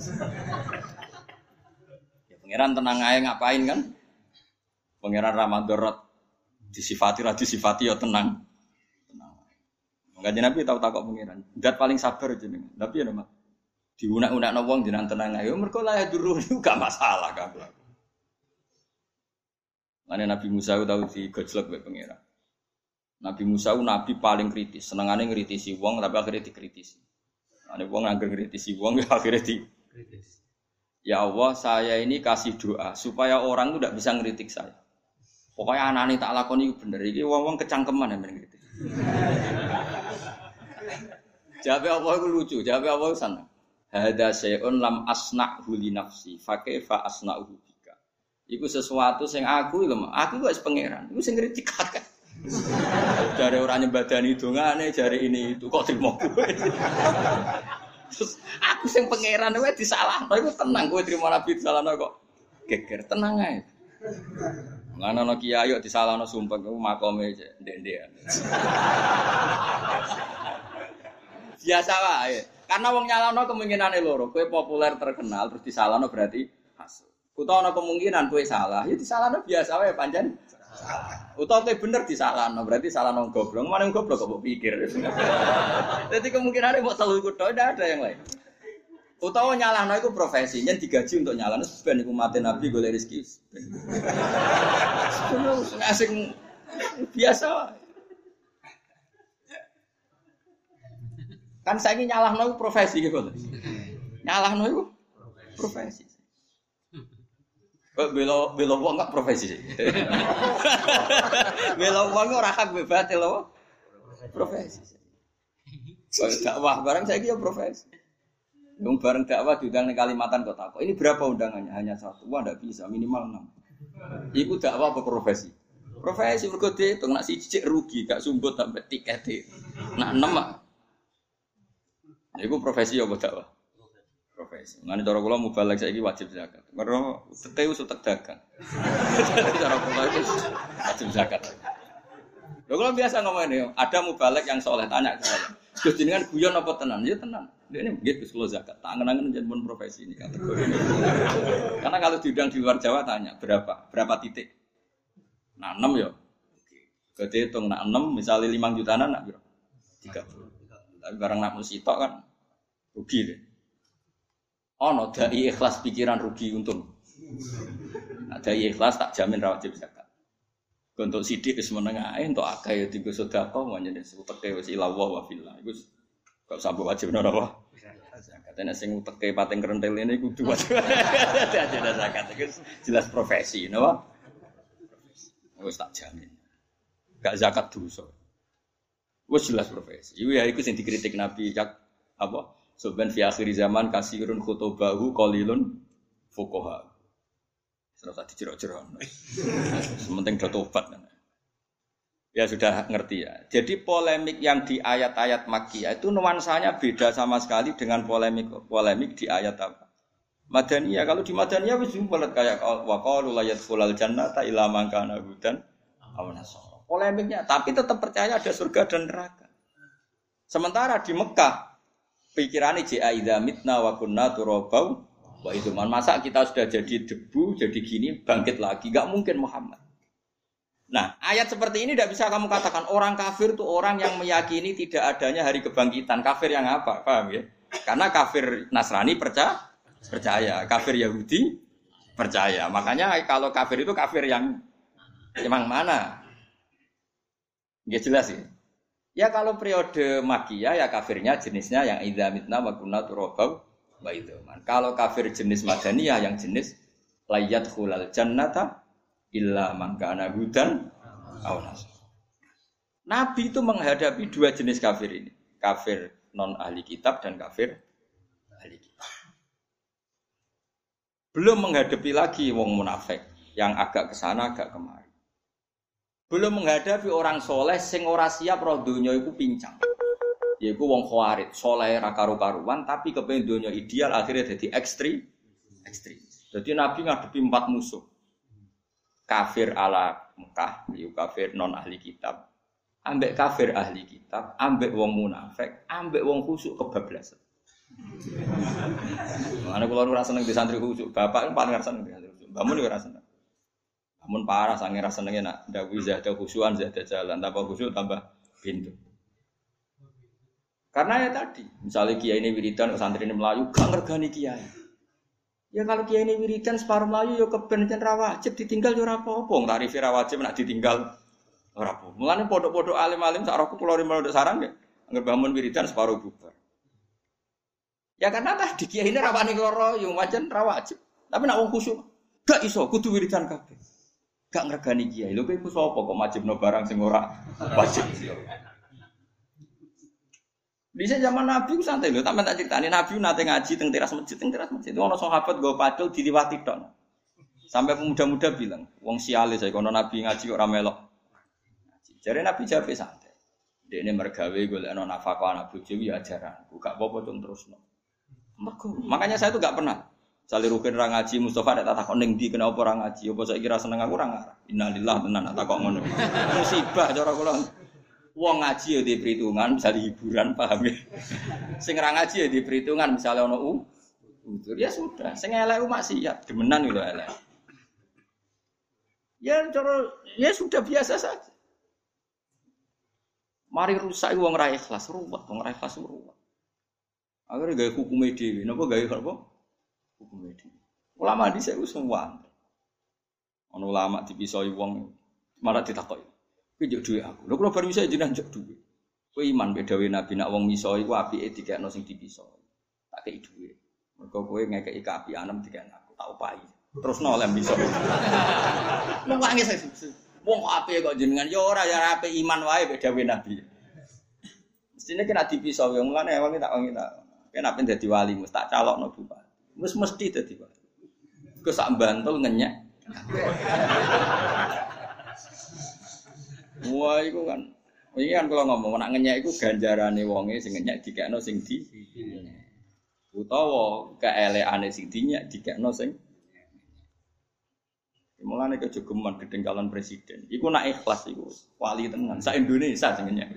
Ya pangeran tenang aja ngapain kan? Pangeran Ramadan disifati ra disifati ya tenang. Tenang. Enggak Nabi tahu takok pangeran. Dat paling sabar jenengan. Tapi ya nama diunak-unak wong jenengan tenang ayo mergo lah dulu gak masalah kan. Mana Nabi Musa tahu di gojlok be pangeran. Nabi Musa nabi paling kritis, senengane ngritisi wong tapi akhirnya dikritisi. Ane wong angger ngritisi wong ya akhirnya di kritis. Ya Allah, saya ini kasih doa supaya orang itu tidak bisa ngeritik saya. Pokoknya anak ini tak lakoni bener. Ini wong-wong kecangkeman yang ngritik. Jawab apa itu lucu, jawab apa itu sana. Hada se'un lam asna huli nafsi, fakih fa asna bika. Iku sesuatu sing aku lho, aku wis pangeran. Iku sing ngritik kakek. Jare orang nyembadani dongane, jare ini itu kok terima gue. Terus aku sing pangeran kowe disalahno iku tenang kowe terima nabi disalahno kok. Geger tenang ae. Mana no kiai yuk disalahno sumpah kamu makome ndek-ndekan. Biasa wae. Karena wong kemungkinan loro, kue populer terkenal terus disalahno berarti hasil. Utawa ana kemungkinan kue salah, ya disalahno biasa wae panjen. Utawa kue bener disalahno, berarti salahno goblok. Mana goblok kok pikir. Jadi kemungkinan mau telu iku ada yang lain. Utawa nyalahno itu profesi, yang digaji untuk nyalahno ben iku mati nabi golek rezeki. Asing biasa. Kan saya ini nyalah nol profesi gitu. Nyalah nol profesi. Belo belo uang nggak profesi belo uang nggak hak bebas lo profesi. Dakwah barang saya kira profesi. Yang bareng dakwah diundang di Kalimantan kota. Kok ini berapa undangannya? Hanya satu. Wah, tidak bisa. Minimal enam. Iku dakwah apa profesi? Profesi mergo itu nak si cicik rugi gak sumbut sampai tiket. Nah, enam Iku profesi apa dakwah? Profesi. Ngene cara kula mubalek saiki wajib zakat. Mergo tete wis utek dagang. cara kula wajib zakat. Lho kula biasa ngomong ini, ada mubalek yang soleh tanya ke saya. Gus jenengan guyon apa tenan? Ya tenan. Dia ini begitu Gus zakat. Tangan-tangan jadi pun profesi ini kategori. Karena kalau diundang di luar Jawa tanya berapa? Berapa titik? Nah, 6 ya. Oke. hitung nah 6 misalnya 5 jutaan nak berapa? 30. Tapi barang nak musitok kan rugi deh. Oh no, dari ikhlas pikiran rugi untung. Nah, ikhlas tak jamin rawat zakat. Untuk sidik wis menengah, untuk akeh ya tiga sedekah mau jadi uteke wis ilawah wa fillah. Iku kok sabuk wajib nora apa? Katanya sing uteke pating kerentel ini kudu wajib. Ada zakat jelas profesi, napa? Wis tak jamin. Gak zakat dosa. Wis jelas profesi. Iku ya iku sing dikritik Nabi apa? Soben fi akhir zaman kasirun khutubahu qalilun fuqaha. Terus tadi jerok-jerok. Sementing do tobat kan. Ya sudah ngerti ya. Jadi polemik yang di ayat-ayat Makkiyah itu nuansanya beda sama sekali dengan polemik polemik di ayat apa? Madaniyah. Kalau di Madaniyah wis bulat kayak wa qalu la yadkhulul jannata illa man kana hudan aw Polemiknya, tapi tetap percaya ada surga dan neraka. Sementara di Mekah pikirannya jika idza mitna wa kunna turabau wa itu masa kita sudah jadi debu jadi gini bangkit lagi gak mungkin Muhammad nah ayat seperti ini tidak bisa kamu katakan orang kafir itu orang yang meyakini tidak adanya hari kebangkitan kafir yang apa paham ya Karena kafir Nasrani percaya, percaya, kafir Yahudi percaya. Makanya kalau kafir itu kafir yang emang mana? Ya jelas sih. Ya kalau periode makia ya kafirnya jenisnya yang idza mitna wa kunna Kalau kafir jenis madaniyah yang jenis layat khulal jannata illa man kana hudan aw Nabi itu menghadapi dua jenis kafir ini. Kafir non ahli kitab dan kafir ahli kitab. Belum menghadapi lagi wong munafik yang agak ke sana agak kemari belum menghadapi orang soleh sing ora siap roh dunia itu pincang. Yaiku wong khawarit, soleh ra karu-karuan tapi kepengen dunia ideal akhirnya jadi ekstrim. Ekstrim. Jadi Nabi ngadepi empat musuh. Kafir ala Mekah, yaiku kafir non ahli kitab. Ambek kafir ahli kitab, ambek wong munafik, ambek wong khusuk kebablasan. Mana kalau ora seneng di santri khusuk, bapak kan paling ora seneng di santri khusuk. Bangun ora seneng. Namun parah sange rasa senengnya nak dawi zada khusyuan zada jalan tambah khusyuk tambah pintu. Karena ya tadi, misalnya kiai ini wiridan, santri ini melayu, gak ngergani kiai. Ya kalau kiai ini wiridan separuh melayu, ya keben rawajib ditinggal ya apa-apa. Tarif rawajib nak ditinggal ora apa. Mulane podok-podok alim-alim sak roku kula rimel sarang ya. Anggap bangun wiridan separuh bubar. Ya karena tadi kiai ini rawani loro, yang wajan rawajib. Tapi nak wong khusyuk, gak iso kudu wiridan kabeh gak ngregani kiai. Lho kowe sapa kok majibno barang sing ora wajib. Bisa zaman Nabi santai lho, tak tak ceritani Nabi nate ngaji teng teras masjid, teng teras masjid. Ono sahabat go padel diliwati tok. Sampai pemuda-muda bilang, wong siale saya kono Nabi ngaji kok ora. Jadi Nabi jawab santai. Dia ini mergawe golekno nafkah anak bojo ya ajaran. Gak apa-apa terus no. Makanya saya tuh gak pernah Sali rukin orang ngaji Mustafa ada takut neng di kenapa orang ngaji? Apa saya kira seneng aku orang ngarah. Tenan tak kok ngono. Musibah cara kula. Wong ngaji ya di perhitungan bisa hiburan paham ya. Sing ra ngaji ya di perhitungan misalnya ono u. Utur ya sudah. Sing elek maksiat demenan gitu elek. Ya cara ya sudah biasa saja. Mari rusak wong ra ikhlas ruwet, wong ra ikhlas ruwet. Akhirnya gaya hukum dhewe, napa gaya apa? hukum itu. Ulama di saya semua. Ono ulama dipisoi wong malah ditakoki. Kowe njuk dhuwit aku. Lho kula bar misoi jenengan njuk dhuwit. Kowe iman bedawe Nabi nak wong misoi ku apike dikekno sing dipisoi. Tak kei dhuwit. Mergo kowe ngekeki api anem dikekno aku tak upahi. Terus oleh misoi. Wong nangis Wong apike kok jenengan ya ora ya apik iman wae bedawe Nabi. Mestinya kena dipisau yang mulane wong tak wong tak. Kena pengen dadi wali mesti tak calokno bupati. Mus mesti dadi Pak. Ke sak bantul ngenyek. Wah, itu kan. Ini kan kalau ngomong nak itu ganjarane wonge sing ngenyek dikekno sing di. Utawa keeleane sing dinyak dikekno sing Mulane kejogeman kedengkalan presiden. Iku nak ikhlas iku wali tenan. Sa Indonesia sing ngenyek.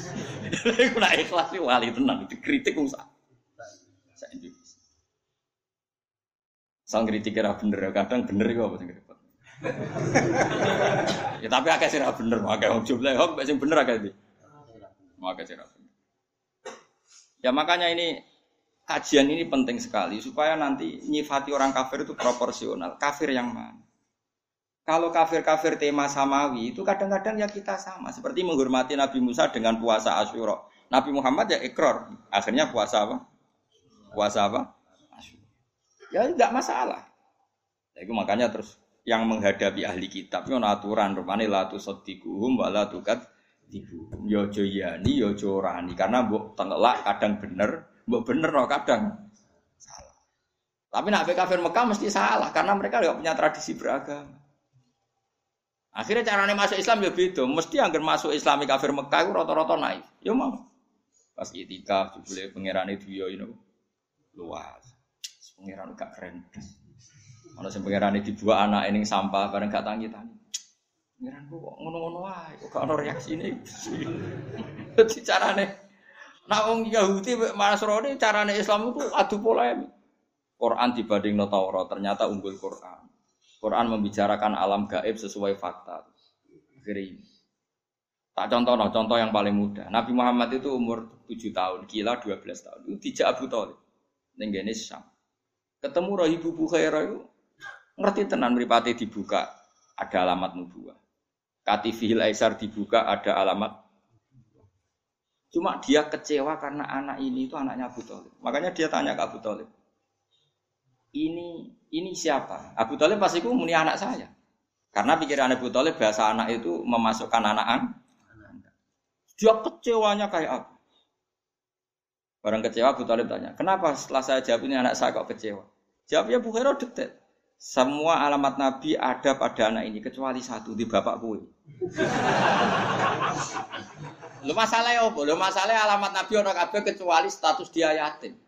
iku nak ikhlas iku wali tenan dikritik wong. Sa Indonesia. Sang kritik kira bener, kadang bener itu apa sing. ya tapi agak sih bener, agak wong jumlah hok sing bener agak itu. Agak sih bener. Ya makanya ini kajian ini penting sekali supaya nanti nyifati orang kafir itu proporsional. Kafir yang mana? Kalau kafir-kafir tema samawi itu kadang-kadang ya kita sama. Seperti menghormati Nabi Musa dengan puasa Asyura. Nabi Muhammad ya ikrar. Akhirnya puasa apa? Puasa apa? Ya tidak masalah. Ya, itu makanya terus yang menghadapi ahli kitab itu aturan rupane la tusaddiquhum wa la tukat tibu. Yo ya yani yo ya rani karena mbok tengelak kadang bener, mbok bener no kadang salah. Tapi nak kafir Mekah mesti salah karena mereka tidak punya tradisi beragama. Akhirnya caranya masuk Islam ya beda. Mesti anggar masuk Islami kafir Mekah itu rata-rata naik. Ya mau. Pas itikaf, jubile pangeran itu ya you know, luas. Pangeran gak keren. Kalau sing iki dibuat anak ini sampah bareng gak tangi tangi. Pangeran kok ngono-ngono wae, kok gak ono reaksine. Dadi carane Nah, wong Yahudi Nasrani carane Islam itu adu polemik. Quran dibanding no Taurat ternyata unggul Quran. Quran membicarakan alam gaib sesuai fakta. Akhirnya Tak contoh, no, contoh yang paling mudah. Nabi Muhammad itu umur 7 tahun, gila 12 tahun. Itu dijak Abu Talib. Nenggene Syam. Ketemu Rahibu Bukhairah itu ngerti tenan meripati dibuka ada alamat nubuah. Katifihil Aisar dibuka ada alamat Cuma dia kecewa karena anak ini itu anaknya Abu Talib. Makanya dia tanya ke Abu Talib. Ini ini siapa? Abu Talib pasti muni anak saya. Karena pikiran Abu Talib bahasa anak itu memasukkan anak anak. Dia kecewanya kayak apa? Orang kecewa Abu Talib tanya, kenapa setelah saya jawab ini anak saya kok kecewa? Jawabnya Bukhari detail. Semua alamat Nabi ada pada anak ini kecuali satu di bapak kue. Lu masalah ya apa? Lu masalah alamat Nabi orang kabeh kecuali status dia yatim.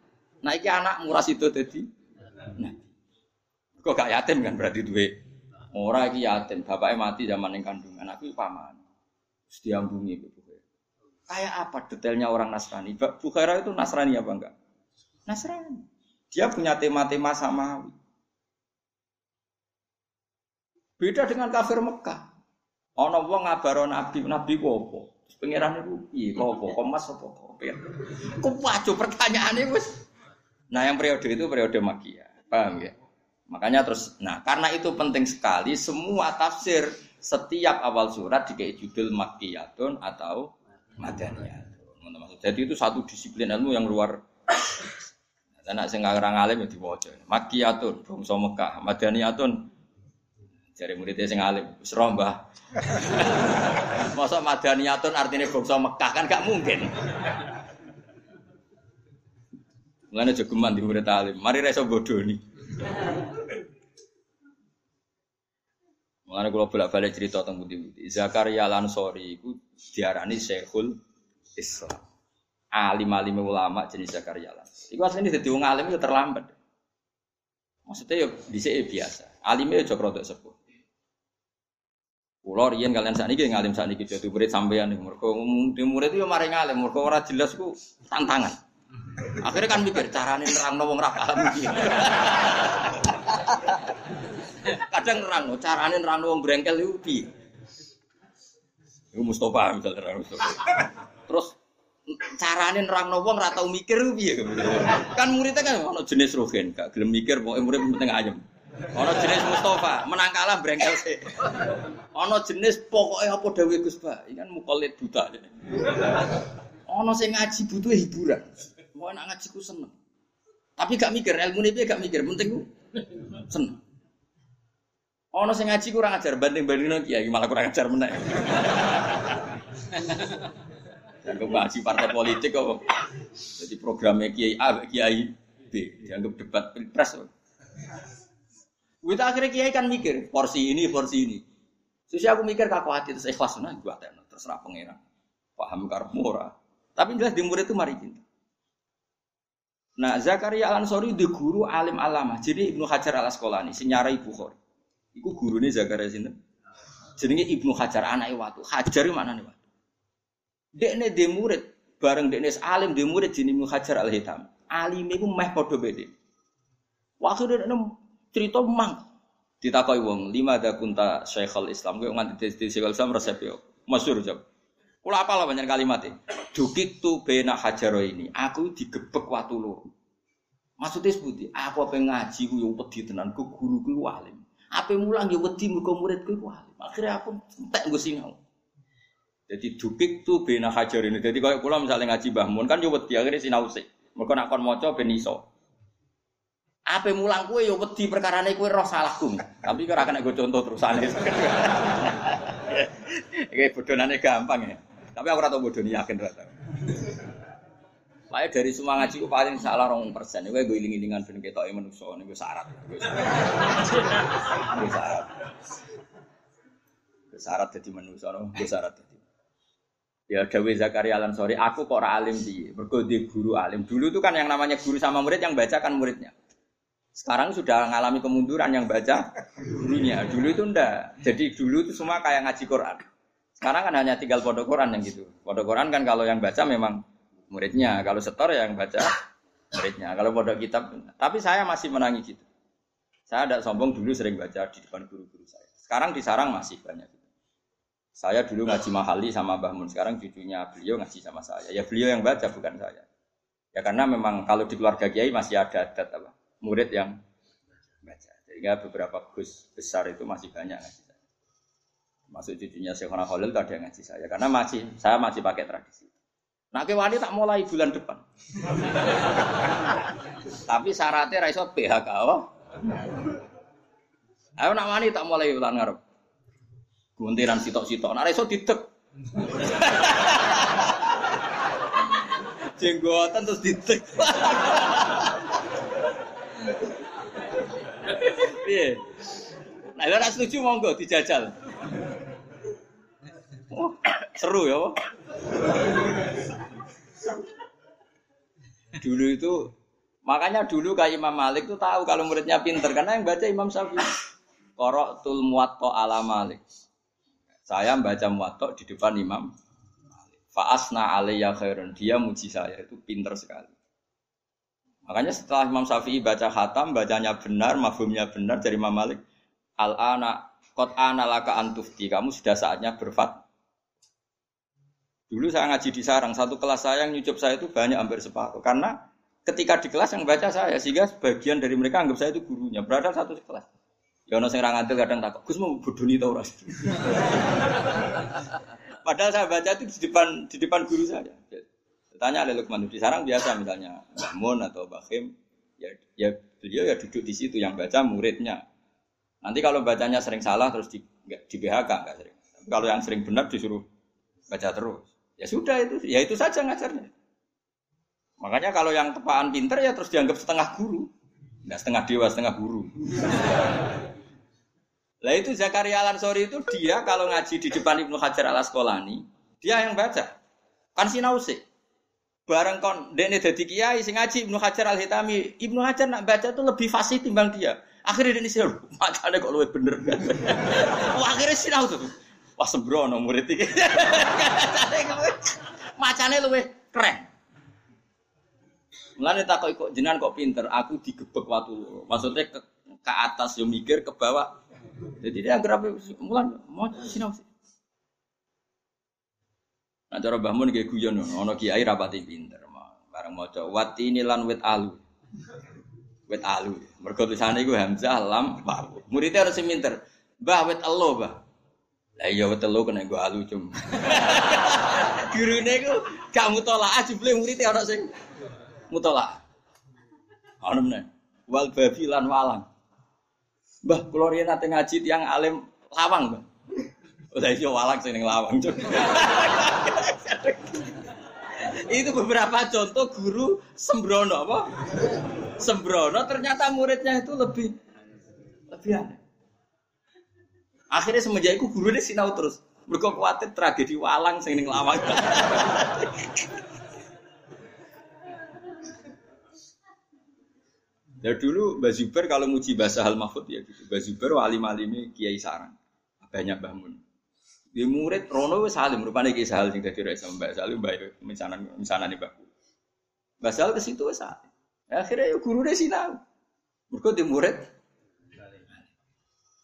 Nah iki anak muras itu tadi. Nah. Kok gak yatim kan berarti duwe. Ora iki yatim, bapaknya mati zaman yang kandungan. Aku paman. Terus diambungi gitu. Kayak apa detailnya orang Nasrani? Bukhaira itu Nasrani apa enggak? Nasrani. Dia punya tema-tema samawi. Beda dengan kafir Mekah. Ono wong ngabaro nabi, nabi ku apa? Pangeran itu piye? Kok apa? Kok mas apa? Kok wajo pertanyaane wis. Nah, yang periode itu periode Makia. Paham ya? Makanya terus, nah karena itu penting sekali semua tafsir setiap awal surat dikei judul Makiyatun atau Madaniyah. Jadi itu satu disiplin ilmu yang luar Anak sing ngarang alim ya diwaca. Makiyatun bangsa Mekah, Madaniyatun Jari muridnya sing alim, Mbah. Masa Madaniyatun artinya bangsa Mekah kan gak mungkin. Mulane jogeman di murid alim. Mari reso bodoni. Mulane kula bolak-balik cerita tentang budi-budi. Zakaria Lansori iku diarani Syekhul Islam. Alim-alim ulama jenis Zakaria Lansori. Iku asline dadi wong alim itu terlambat. Maksudnya ya bisa ya biasa. Alimnya ya jok rodok sepuh. Kulo riyen kalian saat ini ngalim saat jadi murid sampean. Mereka di murid ya mari ngalim. Mereka orang jelas ku tantangan. Akhirnya kan mikir carane nerang wong ra paham Kadang nerang carane nerang wong brengkel itu piye? Iku Mustafa misalnya nerang Mustafa. Terus carane nerang wong ora tau mikir ku piye Kan muridnya kan ono jenis rogen, gak gelem mikir pokoke murid penting ayem. Ono jenis Mustafa, menang kalah brengkel sih. Ono jenis pokoknya apa dawe Gus Ba, ini kan mukolit buta. Ono sing ngaji butuh hiburan. Mau nak ngaji ku seneng. Tapi gak mikir, ilmu ini gak mikir, penting ku seneng. Ono sing ngaji kurang ajar banding-banding kiai malah kurang ajar meneh. Dan ngaji partai politik kok. Jadi programnya kiai A, kiai B dianggap debat pilpres. Kita akhirnya kiai kan mikir porsi ini, porsi ini. Terus aku mikir kakak hati terus ikhlas nah gua terserah pangeran. Paham karep murah. Tapi jelas di murid itu mari kita. Nah, Zakaria Al Ansori di guru alim alama. Jadi Ibnu Hajar Al Asqalani, Ibu Khor. Iku guru nih Zakaria sini. Jadi Ibnu Hajar anak waktu. Hajar mana nih waktu? Dekne di murid bareng dekne alim di murid jadi Ibnu Hajar Al Hitam. Alim itu meh podo bede. Waktu dia cerita mang ditakoi wong lima ada kunta Syekhul Islam gue nganti di Syekhul Islam resep yo masyur jawab Kula apa lah banyak kalimat. Dukik tu bena hajaro ini. Aku digebek waktu lu. Maksudnya sebuti, aku apa ngaji ku yang pedih tenan, ku guru ku walim. Apa mulang ya wedi muka murid ku walim. Akhirnya aku entek gue sinau. Jadi dukik tu bena hajar ini. Jadi kalau kula misalnya ngaji bahmun kan ya wedi akhirnya sinau sih. Mereka nak kon ben iso. Apa mulang kue ya wedi perkara kue roh salahku. Tapi kira kena gue contoh terusane. Kayak bodonane gampang ya. Tapi aku rata bodoh nih yakin rata. Makanya dari semua ngaji aku paling salah rong persen. Gue gue iling ilingan ben ketok e manusia ini gue syarat. Gue syarat. Gue syarat jadi manusia, gue syarat. Ya Dewi Zakaria Alan sorry, aku kok alim sih, berkode guru alim. Dulu tuh kan yang namanya guru sama murid yang baca kan muridnya. Sekarang sudah mengalami kemunduran yang baca gurunya. Dulu itu ndak. Jadi dulu itu semua kayak ngaji Quran. Sekarang kan hanya tinggal pondok Quran yang gitu. Pondok Quran kan kalau yang baca memang muridnya, kalau setor yang baca muridnya. Kalau pondok kitab, tapi saya masih menangi gitu. Saya ada sombong dulu sering baca di depan guru-guru saya. Sekarang di sarang masih banyak. Gitu. Saya dulu ngaji mahali sama Mbah Mun, sekarang cucunya beliau ngaji sama saya. Ya beliau yang baca bukan saya. Ya karena memang kalau di keluarga kiai masih ada adat apa murid yang baca. Sehingga beberapa gus besar itu masih banyak ngaji saya. Masuk cucunya Syekhona Khalil ada yang ngaji saya karena masih saya masih pakai tradisi. Nah wani tak mulai bulan depan. Tapi syaratnya raiso PHK. Ayo nak wani tak mulai bulan ngarep. Guntiran sitok-sitok. Nah raiso didek. Jenggotan terus didek. Iya. Nah, ora setuju monggo dijajal. Oh, seru ya. Dulu itu makanya dulu kayak Imam Malik tuh tahu kalau muridnya pinter karena yang baca Imam Syafi'i. Korok tul muwatta ala Malik. Saya membaca muwatta di depan Imam Fa'asna alaiya khairun. Dia muji saya itu pinter sekali. Makanya setelah Imam Syafi'i baca khatam, bacanya benar, mafhumnya benar dari Imam Malik. Al-ana kot ana laka antufti. Kamu sudah saatnya berfat. Dulu saya ngaji di sarang, satu kelas saya yang nyucup saya itu banyak hampir separuh. Karena ketika di kelas yang baca saya, sehingga sebagian dari mereka anggap saya itu gurunya. Berada satu kelas. Ya ono sing ra kadang takut, Gus mau bodoni ta ora? Padahal saya baca itu di depan di depan guru saya. Tanya ada Lukman di sarang biasa misalnya Mbah atau Mbah ya, ya beliau ya duduk di situ yang baca muridnya. Nanti kalau bacanya sering salah terus di, di BHK enggak sering. Tapi kalau yang sering benar disuruh baca terus. Ya sudah itu, ya itu saja ngajarnya. Makanya kalau yang tepaan pinter ya terus dianggap setengah guru. Enggak setengah dewa, setengah guru. Lah itu Zakaria Al Ansori itu dia kalau ngaji di depan Ibnu Hajar Al Asqalani, dia yang baca. Kan sinau sih. Bareng kon dene dadi kiai sing ngaji Ibnu Hajar Al Hitami, Ibnu Hajar nak baca tuh lebih fasih timbang dia. Akhirnya dia sih, macamnya kok lebih bener. Wah, akhirnya sinau tuh. Wah sembrono murid iki. Macane luwih keren. Mulane takok kok jenengan kok pinter, aku digebek waktu Maksudnya ke, ke atas yo mikir ke bawah jadi dia apa mulan mau sinau sih. Nah cara Mbah Mun nggih guyon ono kiai rapati pinter. Bareng maca wati ini lan wit alu. Wit alu. Mergo tulisane iku hamzah lam ba. Muridnya harus pinter. Mbah wit elo, Mbah. Lah iya wit elo kena gue alu cum. Gurune iku gak mutolaah jebule muridnya ana sing mutolaah. Ono meneh. Wal babi lan walang. Mbah, kula nate ngaji alim lawang, Mbah. Udah iso walak sing lawang, Cuk. Itu beberapa contoh guru sembrono apa? Sembrono ternyata muridnya itu lebih lebih aneh. Akhirnya semenjak itu guru ini sinau terus. Mereka khawatir tragedi walang sing ning lawang. Ya dulu Mbak Zuber kalau muji bahasa Hal Mahfud ya gitu. Mbak Zuber wali malimi Kiai Sarang. Banyak bangun. Di murid Rono wis salim rupane Kiai Sahal sing dadi sama Mbak Salim Mbak misanan misanan Mbak. Mbak Sahal ke situ wis salim. Akhirnya ya guru deh sinau. Mergo di murid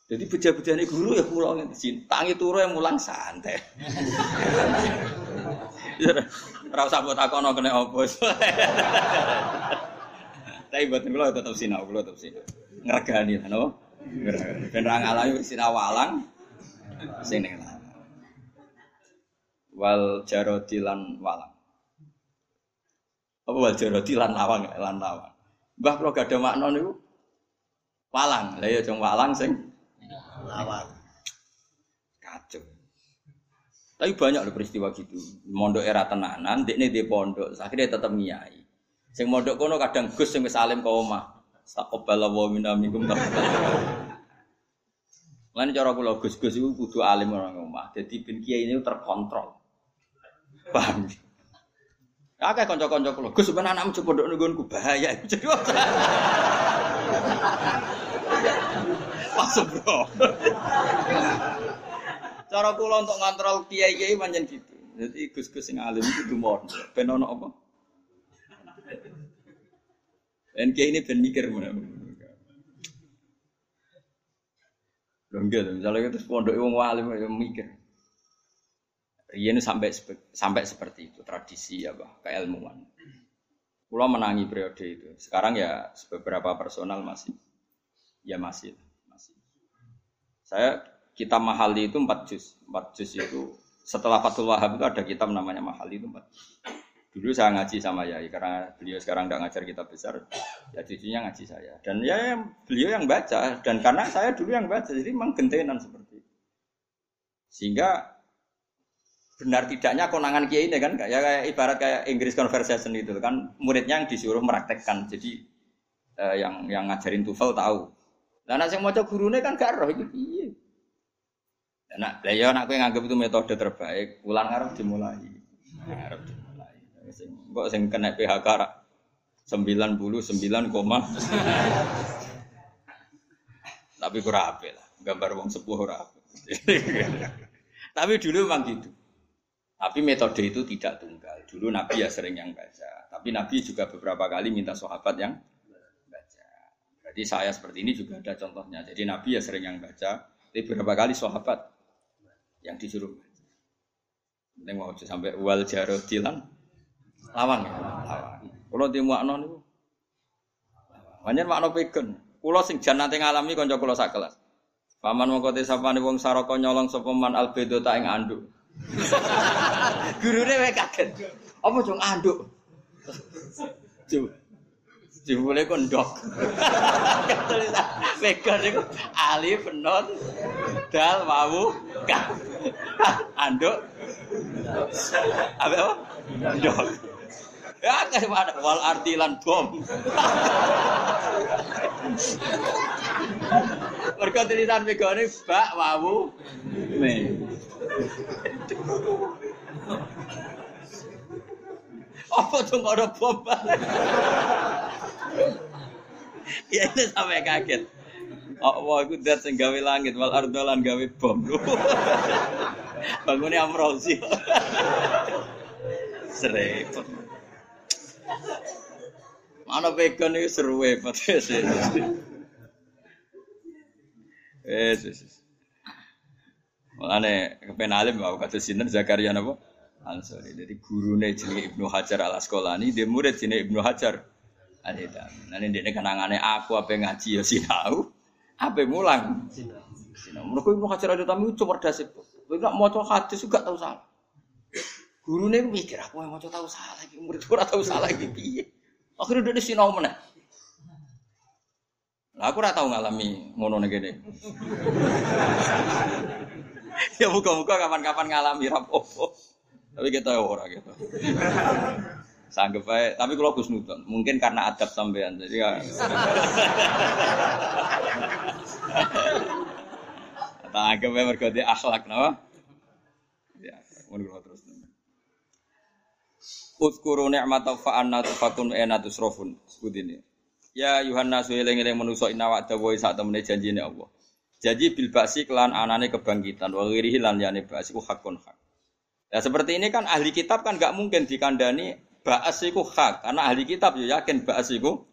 jadi beja-bejane guru ya pulau yang tangi turu yang mulang santai. Ora usah buat akono kena opo. Tapi buat kula tetap sinau, kula tetap sinau. Ngergani lah, no? Ben ra ngalahi sinau walang sing ning Wal jarodi lan walang. Apa wal jarodi lan lawang, lan lawang. Mbah kula gak ada makna niku walang. Lah ya jeng walang sing lawang. Kacau. Tapi banyak loh peristiwa gitu. Mondok era tenanan, dekne di pondok, akhirnya tetap ngiyai. Sing mondok kono kadang Gus sing wis alim ka omah. Taqabbala wa minna minkum Lan cara kula Gus-gus iku kudu alim orang omah. Dadi ben kiai ini terkontrol. Paham? Akeh kanca-kanca kula, Gus ben anakmu coba ndok nggonku bahaya. Pas bro. Cara kula untuk ngontrol kiai-kiai pancen gitu. Jadi Gus-gus sing alim kudu mondok. Ben ono apa? Dan kayak ini ben mikir mana. Enggak, misalnya kita pondok wong alim mikir. Rian sampai sampai seperti itu tradisi ya bah keilmuan. Pulau menangi periode itu. Sekarang ya beberapa personal masih ya masih masih. Saya kitab mahali itu empat juz. Empat juz itu setelah Fathul Wahab itu ada kitab namanya mahali itu empat. Dulu saya ngaji sama Yai karena beliau sekarang tidak ngajar kitab besar, ya cucunya ngaji saya. Dan ya beliau yang baca dan karena saya dulu yang baca jadi memang gentenan seperti itu. Sehingga benar tidaknya konangan kiai ini kan ya kayak ibarat kayak Inggris conversation itu kan muridnya yang disuruh meraktekkan. Jadi eh, yang yang ngajarin TOEFL tahu. Nah yang mau gurunya kan gak roh itu iya nah lah ya nak nganggap itu metode terbaik ulang ngarep dimulai. Ngarep dimulai. Kok sing kena PHK sembilan puluh sembilan koma. Tapi kurang apa lah gambar uang sepuluh rapi tapi dulu memang gitu tapi metode itu tidak tunggal. Dulu Nabi ya sering yang baca. Tapi Nabi juga beberapa kali minta sahabat yang baca. Jadi saya seperti ini juga ada contohnya. Jadi Nabi ya sering yang baca. Tapi beberapa kali sahabat yang disuruh baca. Ini mau sampai wal jarodilan lawang ya, lawang. Kalau di makna itu, banyak makna pegan. Kulo sing jan nanti ngalami konco kulo sak kelas. Paman mau kote sapane wong saroko nyolong sopeman albedo tak ing anduk. Gurune wae kaget. Apa dong anduk? Coba. Jebule kon ndok. Tulisan alif non dal wawu ka. Anduk. Apa apa? Ndok. Ya mana wal artilan bom. Mergo tulisan megane bak wawu me. Apa tuh nggak ada bom? ya ini sampai kaget. Wah, aku dat sing gawe langit wal ardolan gawe bom. Bangunnya amrozi. Serempet. Mana vegan itu seru hebat. Eh, Makanya kepen alim mau kata sinten Zakaria napa? Ansori. Jadi gurune jenenge Ibnu Hajar Al Asqalani, dia murid jenenge Ibnu Hajar Al Hitami. Nah ini kenangannya aku apa ngaji ya sinau, apa mulang. Sinau. Mereka Ibnu Hajar Al Hitami itu cerdas itu. Tidak mau hadis juga tahu salah. Gurune mikir aku yang mau tahu salah, murid ora tahu salah iki piye. Akhirnya dia sinau mana? Lah aku ora tau ngalami ngono nek kene. ya muka-muka kapan-kapan ngalami rapopo. Tapi kita ora gitu. Sanggup aja, tapi kalau Gus Nudon, mungkin karena adab sampean, jadi ya. Tak anggap aja mergoti akhlak, nama. Ya, menurut terus. Utkuru ni'mata fa'anna tufakun ena tusrofun. Sebut ini. Ya Yohanna sueling eling manusa inna wa'da wa sak temene janjine Allah. Janji bil basi kelan anane kebangkitan wa ghirihi lan yane basi ku hakun hak. Ya seperti ini kan ahli kitab kan gak mungkin dikandani ba'as iku hak karena ahli kitab ya yakin ba'as iku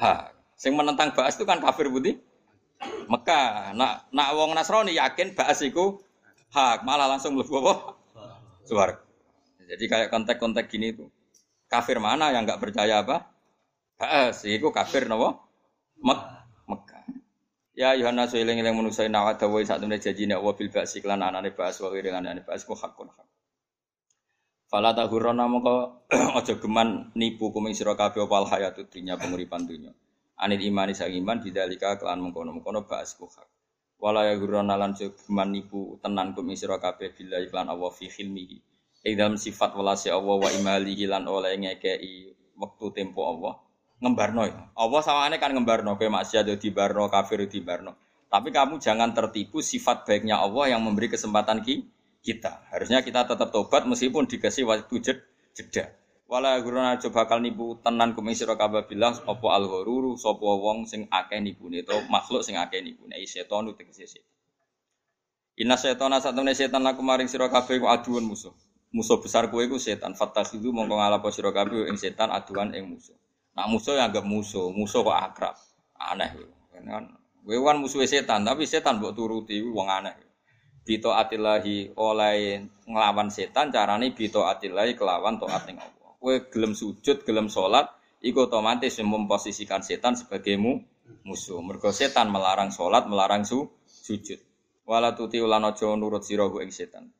hak. Sing menentang ba'as itu kan kafir putih. Mekah, nak nak wong Nasrani yakin ba'as iku hak, malah langsung mlebu apa? Suar. Jadi kayak kontek-kontek gini tuh. Kafir mana yang nggak percaya apa? Ba'as iku kafir napa? Mek Mekah. Ya Yohanes eling eling manusa nawa dawuh sak temene janjine Allah bil ba'si lan anane ba'as wa dengan anane ba'as ku hakun hak. Fala tahurana mongko aja geman nipu kuming sira kabeh opal hayatud dunya penguripan dunya. Anil imani sang iman bidalika kelan mengkono-mengkono ba'as ku hak. Wala ya gurana lan geman nipu tenan kuming sira kabeh billahi lan Allah fi khilmihi. Ing dalam sifat walasi Allah wa imalihi lan oleh ngekei waktu tempo Allah ngembarno ya. Allah sawane kan ngembarno kowe maksiat yo dibarno, kafir di barno. Tapi kamu jangan tertipu sifat baiknya Allah yang memberi kesempatan ki kita. Harusnya kita tetap tobat meskipun dikasih waktu jed, jeda. Wala guruna coba bakal nipu tenan kuming sira kabeh bilang apa al ghururu sapa wong sing akeh nipune to makhluk sing akeh nipune setan tegese setan. Inna setana satune setan laku maring sira kabeh aduan musuh. Musuh besar kowe iku setan. Fatakhidu mongko ngalapo sira kabeh ing setan aduan ing musuh. Nah musuh yang agak musuh, musuh kok akrab. Aneh kan. Gue kan musuh setan, tapi setan buat turuti wong aneh. bito atillahi oleh nglawan setan carane bito atillahi kelawan taat ning Allah. Kowe gelem sujud, gelem salat, iku otomatis memposisikan setan sebagai mu, musuh. Mergo setan melarang salat, melarang su, sujud. Wala tuti ulan aja nurut sira ing setan.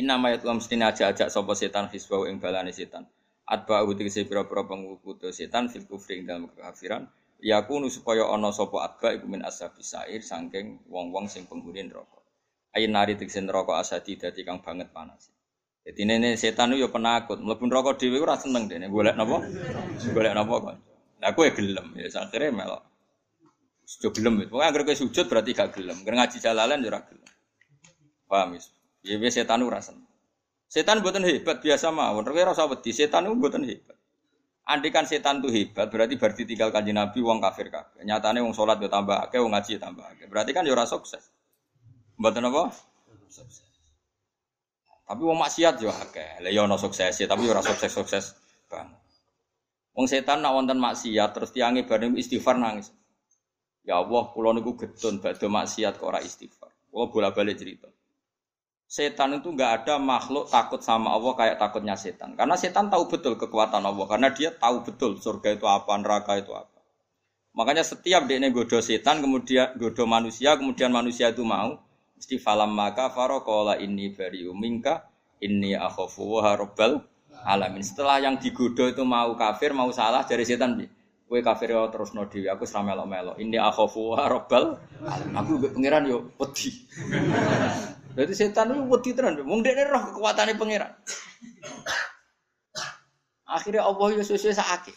Inna mayat lam mesti aja-ajak sapa setan hisbau ing balane setan. Atba tegese pira-pira pengikuti setan fil kufri ing dalam kekafiran. Yakunu supaya ana sapa atba iku min ashabis sair saking wong-wong sing penghuni neraka. Ayin nari tegese neraka asadi dadi kang banget panas. Jadi nene setan yo penakut, mlebu neraka dhewe ora seneng dene golek napa? Golek napa kok. Lah kowe gelem ya akhire melok. Sujud gelem itu. Agar kowe sujud berarti gak gelem. Ger ngaji jalalan ora gelem. Paham. Ya wis setan ora seneng. Setan buatan hebat biasa mawon. Ora usah wedi, setan itu buatan hebat. Andikan setan itu hebat, berarti berarti tinggal kanji Nabi wong kafir kabeh. Nyatane wong salat yo tambah akeh, wong ngaji tambah akeh. Berarti kan yo ora sukses. Mboten apa? Tapi wong maksiat yo akeh. Lah yo ana sukses tapi yo sukses-sukses bang. Wong setan nak wonten maksiat terus tiange bareng istighfar nangis. Ya Allah, kula niku gedun badhe maksiat kok ora istighfar. Kula bola-balik cerita. Setan itu nggak ada makhluk takut sama Allah kayak takutnya setan. Karena setan tahu betul kekuatan Allah. Karena dia tahu betul surga itu apa, neraka itu apa. Makanya setiap dia godo setan, kemudian godo manusia, kemudian manusia itu mau, Mesti falam maka farokola ini bari umingka ini akhofu robbal alamin. Setelah yang digoda itu mau kafir, mau salah dari setan. Kue kafir ya terus no dewi, aku seram melo. Ini akhofu robbal alamin. Aku pangeran yo peti. Jadi setan itu peti tenan. Mung dia roh kekuatannya pangeran. Akhirnya Allah yo sesuai sakit.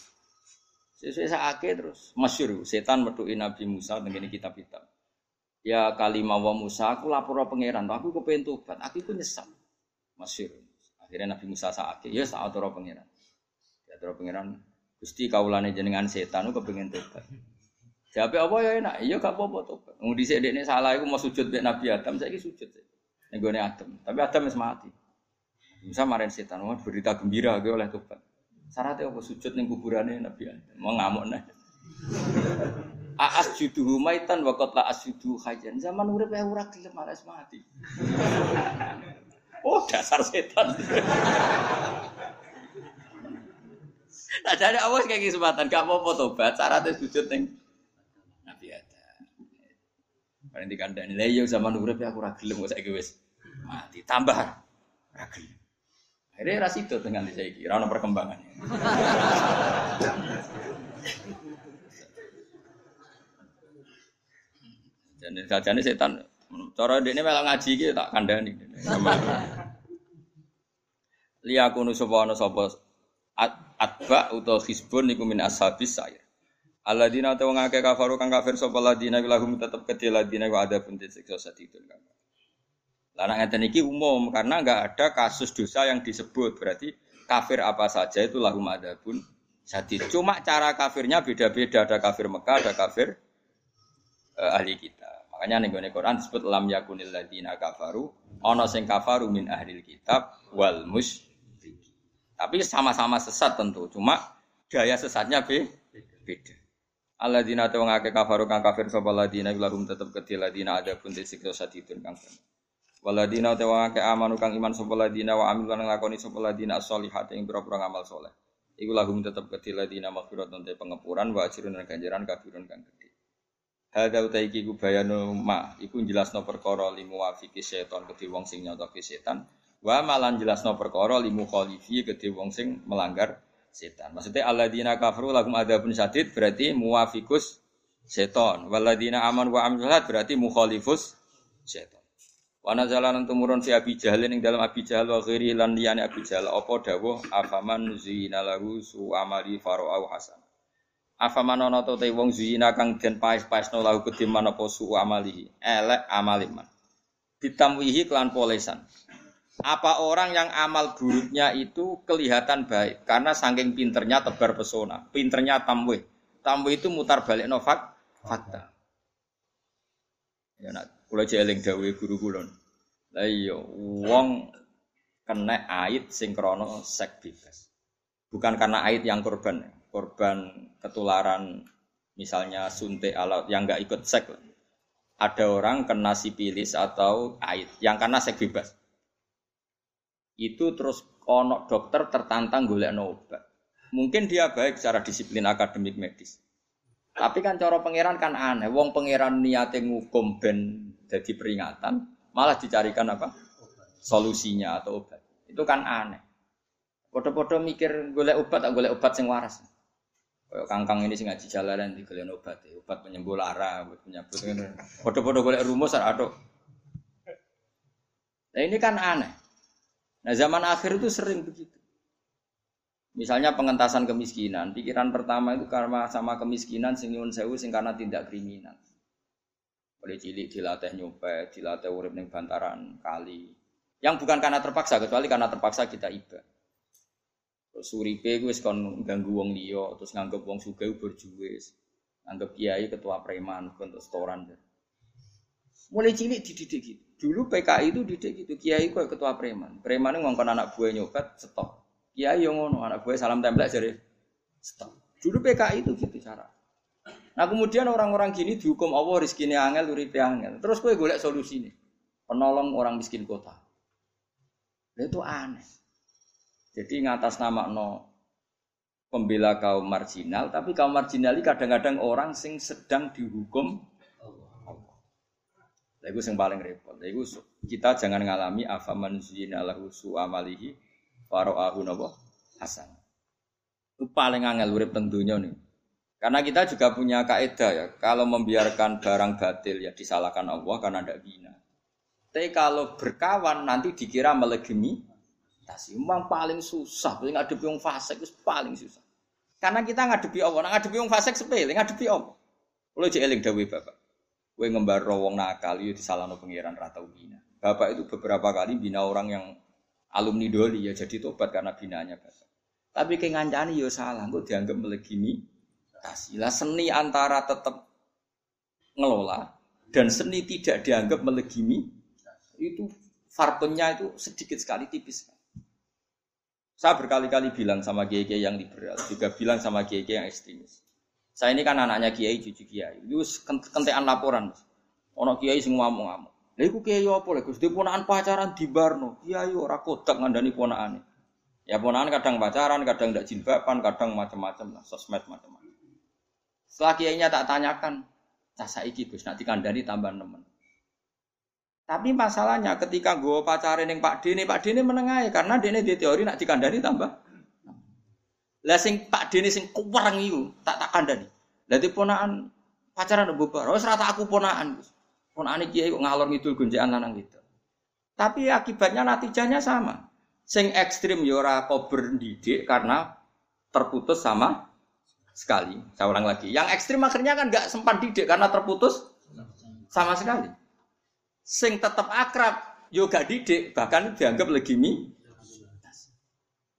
Sesuai sakit terus masyur setan metuin Nabi Musa dengan kitab-kitab. Ya kalimah wa Musa, aku lapor pangeran, aku kepengen tobat, aku itu nyesal. Masyur. Akhirnya Nabi Musa saat ya saat roh pangeran. Ya roh pangeran, Gusti kaulane jenengan setan, aku kepengen tobat. Jawab apa ya enak, iya gak apa-apa tobat. Mau di ini salah, aku mau sujud be Nabi Adam, saya sujud. Nego Adam, tapi Adam masih mati. Musa marin setan, mau berita gembira gue oleh tobat. Syaratnya apa sujud ning kuburannya Nabi Adam, mau ngamuk nih. Aas judu humaitan wa qad la asjudu hajan. Zaman urip ya ora gelem malas mati. oh, dasar setan. Nah, jadi awas kayak kesempatan, gak mau foto tobat, syaratnya sujud neng. Paling dikandani, lah iya zaman urip ya aku ora gelem kok saiki wis mati. Tambah ora gelem. Akhirnya rasido dengan saya kira, ono perkembangannya. Dan sajane setan cara ini malah ngaji iki tak kandhani. Liyakunu sapa ana sapa atba utawa hisbun niku min ashabis sair. Alladzina ta wong akeh kafaru kang kafir sapa ladina lahum tetep kedhe ladina wa ada pun disiksa sadidun kang. Lah nek ngeten iki umum karena enggak ada kasus dosa yang disebut berarti kafir apa saja itu lahum adabun sadid. Cuma cara kafirnya beda-beda ada kafir Mekah ada kafir uh, ahli kita. Makanya nih gue Quran disebut lam yakunil ladina kafaru, ono sing kafaru min ahlil kitab wal mus. Tapi sama-sama sesat tentu, cuma gaya sesatnya be beda. Alladzina ta ngake kafaru kang kafir sapa ladina lahum tetep kedhi ladina ada pun disiksa sadidun kang Waladina te wong amanu kang iman sapa ladina wa amil lan nglakoni sapa ladina sholihat ing pira-pira ngamal saleh. Iku lahum tetep kedhi ladina maghfiratun te pengepuran wa ajrun lan ganjaran kafirun kang gedhe. Hadza utai iki ku bayanu ma iku jelasno perkara limu wafiki setan kedhe wong sing nyotoki setan wa malan jelasno perkara limu khalifi kedhe wong sing melanggar setan. Maksudnya alladzina kafaru lahum adzabun sadid berarti muwafikus setan. Waladina aman wa amil berarti mukhalifus setan. Wa nazalan tumurun fi Abi Jahal ing dalam Abi Jahal wa ghairi lan liyane Abi Jahal apa dawuh afaman zina lahu su amali farau hasan. Afa manono to te wong zina kang den paes-paesno lahu kedhe manapa su amalihi. Elek amaliman. Ditamwihi kelan polesan. Apa orang yang amal buruknya itu kelihatan baik karena saking pinternya tebar pesona, pinternya tamwih. Tamwih itu mutar balik novak fakta. Ya nak kula jeling dawuhe guru kula. Lah iya wong kena ait sing krana sek bebas. Bukan karena ait yang korban korban ketularan misalnya suntik alat yang nggak ikut sek ada orang kena sipilis atau AIDS yang karena seks bebas. Itu terus ono dokter tertantang golek obat. Mungkin dia baik secara disiplin akademik medis. Tapi kan cara pangeran kan aneh. Wong pangeran niate ngukum ben jadi peringatan, malah dicarikan apa? Solusinya atau obat. Itu kan aneh. Podo-podo mikir golek obat tak golek obat sing waras. Kayak kangkang ini sing ngaji jalanan di golek obat, ya. obat penyembuh lara, obat ngono. Podo-podo golek rumus ada. Nah ini kan aneh. Nah zaman akhir itu sering begitu. Misalnya pengentasan kemiskinan, pikiran pertama itu karena sama kemiskinan sing nyuwun sewu sing karena tindak kriminal. Oleh cilik dilatih nyopet, dilatih urip ning bantaran kali. Yang bukan karena terpaksa, kecuali karena terpaksa kita iba. Terus suripe gue kon ganggu wong liya, terus nganggep wong sugih berjuwis. Nganggep kiai ketua preman untuk setoran. Mulai cilik dididik gitu. Dulu PKI itu dididik gitu, kiai kok ketua preman. Preman ngongkon anak buah nyopet, stop Kiai yang ngono, anak gue salam tembak jadi stop. Dulu PKI itu gitu cara. Nah kemudian orang-orang gini dihukum Allah rizkinya angel, uripe angel. Terus gue golek solusi nih, penolong orang miskin kota. Nah, itu aneh. Jadi ngatas nama no pembela kaum marginal, tapi kaum marginal ini kadang-kadang orang sing sedang dihukum. Itu yang paling repot. Itu kita jangan ngalami afaman zina lahu amalihi Waro'ahu napa? Hasan. Itu paling angel urip tentunya nih. Karena kita juga punya kaidah ya, kalau membiarkan barang batil ya disalahkan Allah karena tidak bina. Tapi kalau berkawan nanti dikira melegemi tasi. Memang paling susah, paling ngadepi wong fasik itu paling susah. Karena kita ngadepi Allah, ngadepi wong fasik sepele, ngadepi Allah. Kalau jadi eling dawe bapak, kue ngembar wong nakal itu disalahno pangeran ratau bina. Bapak itu beberapa kali bina orang yang alumni doli ya jadi tobat karena binanya bapak. Tapi kengancani yo ya salah, kok dianggap melegimi. Tasilah seni antara tetap ngelola dan seni tidak dianggap melegimi itu farpennya itu sedikit sekali tipis. Saya berkali-kali bilang sama kiai yang liberal, juga bilang sama kiai yang ekstremis. Saya ini kan anaknya kiai, cucu kiai. Itu kentean laporan. Ono kiai sing ngomong-ngomong. Lha iku kiai apa lho Gus? Ponakan pacaran di barno. Kiai ora kodak ngandani ponakane. Ya ponakan kadang pacaran, kadang ndak jilbaban, kadang macam-macam lah, sosmed macam-macam. Setelah kiainya tak tanyakan, cah saiki Gus nak dikandani tambah nemen. Tapi masalahnya ketika gue pacaran yang Pak Dene, Pak Dene menengahi karena Dene di teori nak dikandani tambah. Lah sing Pak Dene sing kuwareng iku tak tak kandani. Lah ponakan pacaran bubar. Wis rata aku ponakan Gus. Pun ane kiai kok ngalor ngidul gonjekan lanang gitu. Tapi akibatnya natijanya sama. Sing ekstrim yora ya kober didik karena terputus sama sekali. Saya ulang lagi. Yang ekstrim akhirnya kan nggak sempat didik karena terputus sama sekali. Sing tetap akrab yoga didik bahkan dianggap legimi.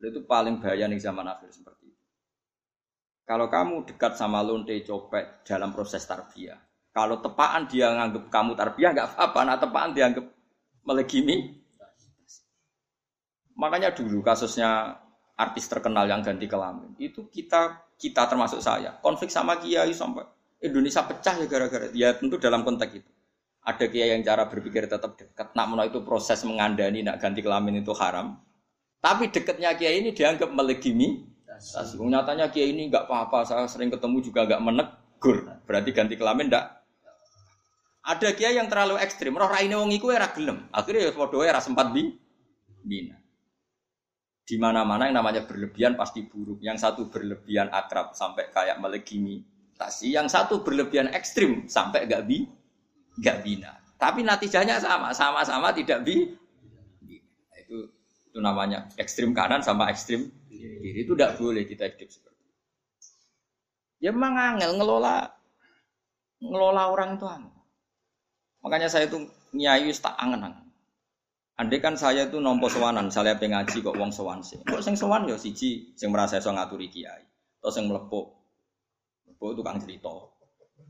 Itu paling bahaya nih zaman akhir. Kalau kamu dekat sama lonte copet dalam proses tarbiyah, kalau tepaan dia nganggap kamu tarbiyah nggak apa-apa, nah tepaan dianggap melegimi. Makanya dulu kasusnya artis terkenal yang ganti kelamin itu kita kita termasuk saya. Konflik sama kiai sampai Indonesia pecah ya gara-gara ya tentu dalam konteks itu. Ada kiai yang cara berpikir tetap dekat. Nak menolak itu proses mengandani nak ganti kelamin itu haram. Tapi dekatnya kiai ini dianggap melegimi nyatanya kiai ini nggak apa-apa saya sering ketemu juga nggak menegur berarti ganti kelamin ndak ada kiai yang terlalu ekstrim, roh raine wong iku ora gelem. Akhirnya ya padha ora sempat bi bina. Di mana-mana yang namanya berlebihan pasti buruk. Yang satu berlebihan akrab sampai kayak melegimi tasi, yang satu berlebihan ekstrim sampai gak bi gak bina. Tapi natijanya sama, sama-sama tidak bi. Itu itu namanya ekstrim kanan sama ekstrim kiri. Itu tidak boleh kita hidup seperti itu. Ya memang angel ngelola ngelola orang itu angel. Makanya saya itu nyai tak angen-angen. Andai kan saya itu nompo sewanan, saya pengaji kok wong sewan sih. Kok sing sewan ya siji sing merasa iso ngaturi kiai. Atau sing mlepuk. Mlepuk tukang cerita.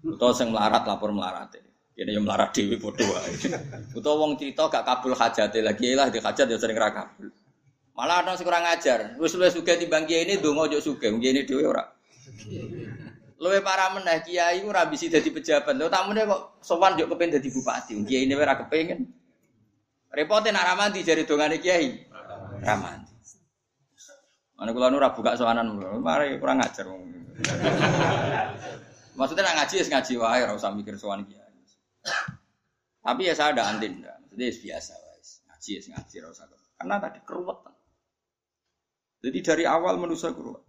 Atau sing melarat lapor melarat. Ini yang melarat dewi bodoh wae. Utawa wong cerita gak kabul hajate lagi lah di hajat ya sering ra kabul. Malah ada sing kurang ajar. Wis wis sugih timbang kiai ini donga ojo sugih, ini dhewe ora. Luwe para meneh kiai ora bisi dadi pejabat. Lho tamune kok sowan yo kepen dadi bupati. Kiai ini ora kepengin. Repote nak ramanti jari dongane kiai. Ramanti. Mana kula nu ora buka sowanan mari kurang ngajar Maksudnya nak ngaji ya ngaji wae ora usah mikir sowan kiai. Tapi ya saya ada antin, jadi biasa guys. Ngaji ya ngaji ora usah. Karena tadi keruwetan. Jadi dari awal manusia keruwetan.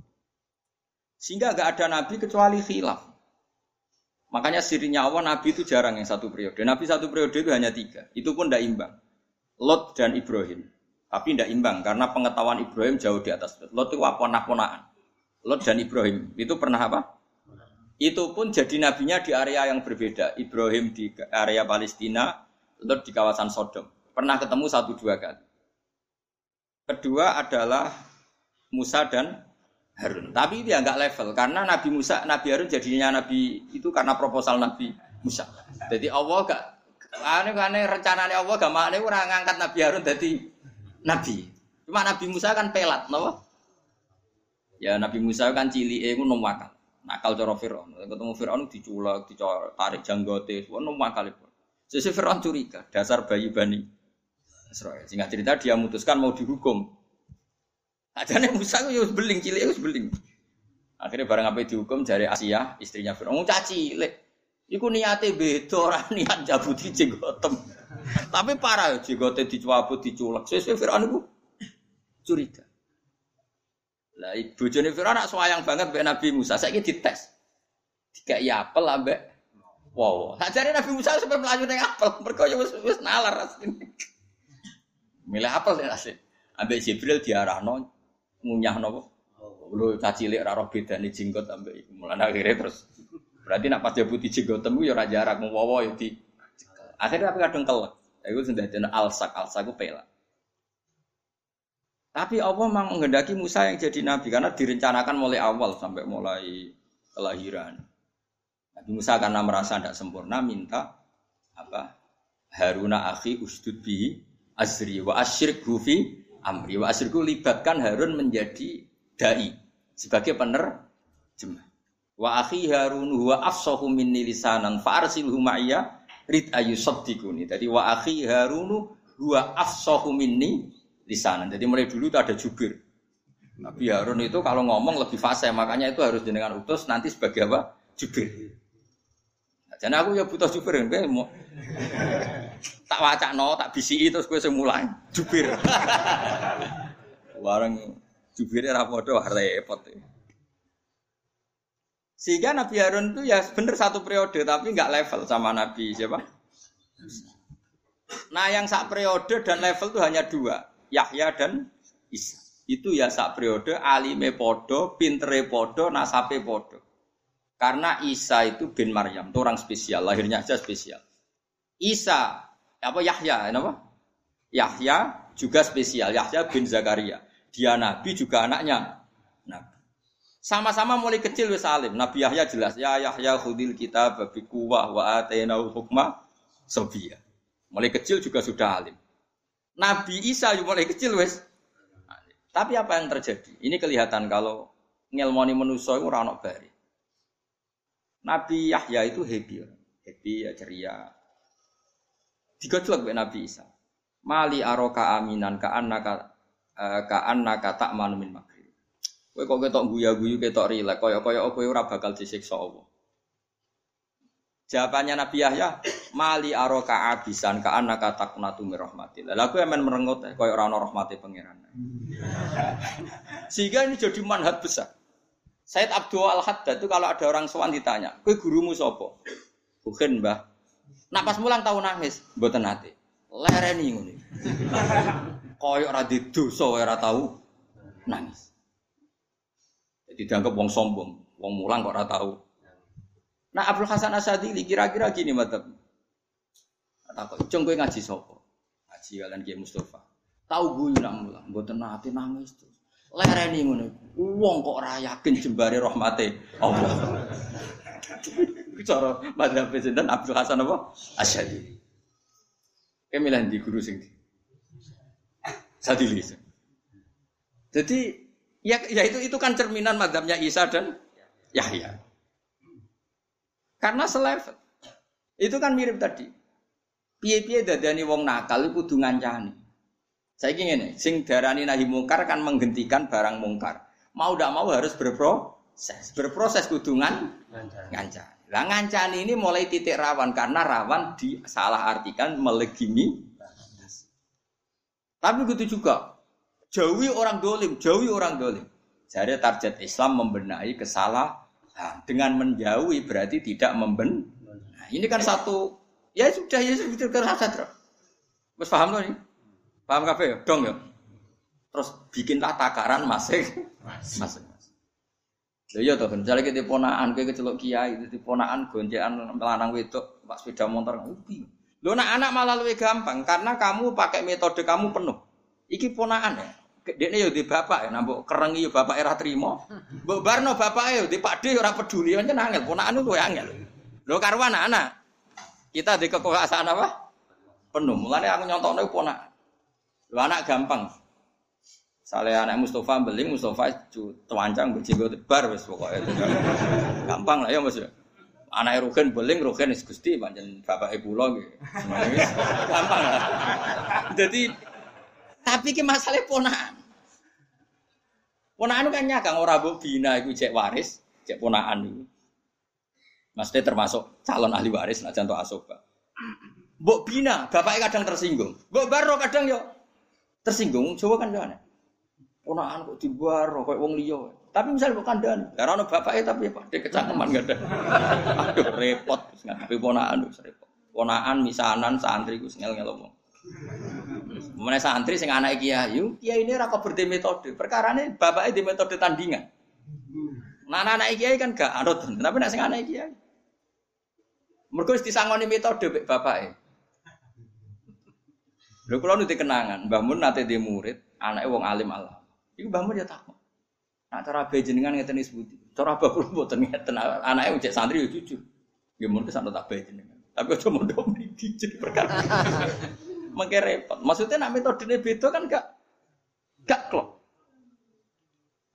Sehingga gak ada nabi kecuali khilaf. Makanya sirinya Allah nabi itu jarang yang satu periode. Nabi satu periode itu hanya tiga. Itu pun tidak imbang. Lot dan Ibrahim. Tapi tidak imbang karena pengetahuan Ibrahim jauh di atas Lot. Lot itu waponah-ponaan. Lot dan Ibrahim. Itu pernah apa? Itu pun jadi nabinya di area yang berbeda. Ibrahim di area Palestina, Lot di kawasan Sodom. Pernah ketemu satu dua kali. Kedua adalah Musa dan Harun. Tapi dia nggak level karena Nabi Musa, Nabi Harun jadinya Nabi itu karena proposal Nabi Musa. Jadi Allah gak aneh aneh rencananya Allah gak makne orang ngangkat Nabi Harun jadi Nabi. Cuma Nabi Musa kan pelat, no? Ya Nabi Musa kan cili, eh nom wakal. Nakal cara Fir'aun. Ketemu Fir'aun diculak, tarik janggote, nom wakal itu. Sesi Fir'aun curiga, dasar bayi bani Israel. Singkat cerita dia memutuskan mau dihukum Ajane Musa ku yo beling cilik wis beling. Akhirnya bareng apa dihukum dari Asia, istrinya Firaun. Wong caci cilik. Iku niate beda ora niat jabuti jenggotem. Tapi parah jenggote dicabut diculek. Sesuk Firaun iku curiga. Lah bojone Firaun nak sayang banget mbek Nabi Musa. Saiki dites. Dikai apel ambek wow. Sajane Nabi Musa sampai melayu ning apel. Mergo wis wis nalar asline. Milih apel deh asli. Ambek Jibril diarahno ngunyah nopo. Lu caci lek roh bedane jenggot iku. Mulane akhirnya terus berarti nak pas putih jenggotem ya ora jarak wowo ya di akhirnya tapi kadang kelek. Iku sing dadi alsak, alsak ku pelak. Tapi Allah memang menghendaki Musa yang jadi nabi karena direncanakan mulai awal sampai mulai kelahiran. Nabi Musa karena merasa tidak sempurna minta apa? Haruna akhi ustud bihi azri wa asyrik fi amri wa asirku libatkan Harun menjadi dai sebagai penerjemah. Wa akhi Harun huwa afsahu minni lisanan fa arsilhu ma'iyya rid ayu saddiquni. Jadi wa akhi Harun huwa afsahu minni lisanan. Jadi mulai dulu itu ada jubir. Nabi Harun itu kalau ngomong lebih fasih, makanya itu harus jenengan utus nanti sebagai apa? Jubir. Jadi aku ya butuh jubir, kan? tak wacana, tak bisi terus gue semulai jubir. Warang jubirnya ra padha repot. Sehingga Nabi Harun itu ya bener satu periode tapi nggak level sama Nabi siapa? Nah yang sak periode dan level itu hanya dua, Yahya dan Isa. Itu ya sak periode alime podo, pintere podo, nasape podo. Karena Isa itu bin Maryam, itu orang spesial, lahirnya aja spesial. Isa apa Yahya, apa? Yahya juga spesial, Yahya bin Zakaria. Dia nabi juga anaknya nabi. Sama-sama mulai kecil wis alim. Nabi Yahya jelas, ya Yahya khudil kita babi kuwah wa atainahu hukma sobia. Mulai kecil juga sudah alim. Nabi Isa juga mulai kecil wis. Tapi apa yang terjadi? Ini kelihatan kalau ngelmoni manusia itu ranok bari. Nabi Yahya itu happy, happy ya ceria, Digojlok be Nabi Isa. Mali aroka aminan ka annaka uh, ka annaka tak min makri. Kowe kok ketok guya-guyu ketok rilek kaya-kaya kowe ora bakal disiksa Allah. Jawabannya Nabi Yahya, mali aroka abisan ka annaka taknatu mir rahmatil. Lah kowe men merengut kaya ora ana rahmate pangeran. Sehingga ini jadi manhat besar. Said Abdul Al-Haddad itu kalau ada orang sowan ditanya, "Kowe gurumu sapa?" Bukan, Mbah. Nak pas mulang tahu nangis, mboten nate. Lereni ngene. Koyok ora dosa ora tahu nangis. Jadi dianggap wong sombong, wong mulang kok ora tahu. Nah Abdul Hasan Asadili kira-kira gini mata. Takut, cung ngaji sapa? Ngaji kalian Kiai Mustafa. Tahu guyu nak mulang, mboten nate nangis tuh. Lereni ngono. Wong kok ora yakin jembare rahmate Allah. Cara madzhab sinten Abdul Hasan apa? Asyadi. Kemilan di guru sing Sadili. Jadi ya, ya itu itu kan cerminan madhabnya Isa dan Yahya. Karena selevel. Itu kan mirip tadi. Piye-piye dadani wong nakal kudu ngancani. Saya ingin ini, sing darani nahi mungkar kan menghentikan barang mungkar. Mau tidak mau harus berproses. Berproses kudungan ngancani. Lah ngancani ini mulai titik rawan karena rawan disalah artikan melegimi. Tapi gitu juga. Jauhi orang dolim, jauhi orang dolim. Jadi target Islam membenahi kesalahan. Dengan menjauhi berarti tidak memben. Nah, ini kan satu Ya sudah, ya sudah kerasa terus. Mas paham loh ini? Paham kafe ya? Dong ya. Terus bikinlah takaran masing masing. Lha iya toh, misalnya kita ponaan, kita kecelok kiai, itu ponaan gonjekan melanang wedok, pak sepeda motor, ubi. Lo nak anak malah lebih gampang karena kamu pakai metode kamu penuh. Iki ponaan ya. Dekne yo di bapak ya, nambok kerengi yo bapak era terima. Mbok barno bapak yo di pakde ora peduli, pancen angel, ponaan itu angel. Lo karuan anak. Kita di kekuasaan apa? Penuh. Mulanya aku nyontokno ponak. Lu anak gampang. Saleh anak Mustafa beling Mustafa tewancang berjigo tebar wis pokoknya. Gampang lah ya Mas. Anak Rugen beling Rugen is Gusti pancen bapak ibu lo gitu. Gampang lah. Jadi tapi ki masalah ponakan. Ponakan kan nyakang ora mbok bina iku cek waris, cek ponakan iku. Maksudnya termasuk calon ahli waris nah contoh asoba. Mbok bina, bapaknya kadang tersinggung. Mbok baro kadang yo tersinggung. Coba kan aneh. Ponakan kok dibaro kayak wong liya. Tapi misalnya bukan dan, karena ono bapaknya tapi pak dia kecangkeman gak ada. Aduh repot, ngadepi ponakan wis repot. Ponakan misanan santri gus ngel ngel ngomong. Mana santri sing anak kiai, kiai ini rako berde metode. Perkara ini bapaknya di metode tandingan. Nah anak kiai kan gak anut, tapi nak sing anak kiai. Wis disangoni metode bapake. Lho kula nu kenangan, Mbah Mun nate di murid, anake wong alim Allah. Iku Mbah Mun ya takut. Nak cara be jenengan ngeten sebuti. Cara abah kula mboten ngeten, anake cek santri ya jujur. Nggih mun ke sana tak be jenengan. Tapi aja mondok mriki jadi perkara. Mengke repot. Maksudnya nak metodene beda kan gak gak klop.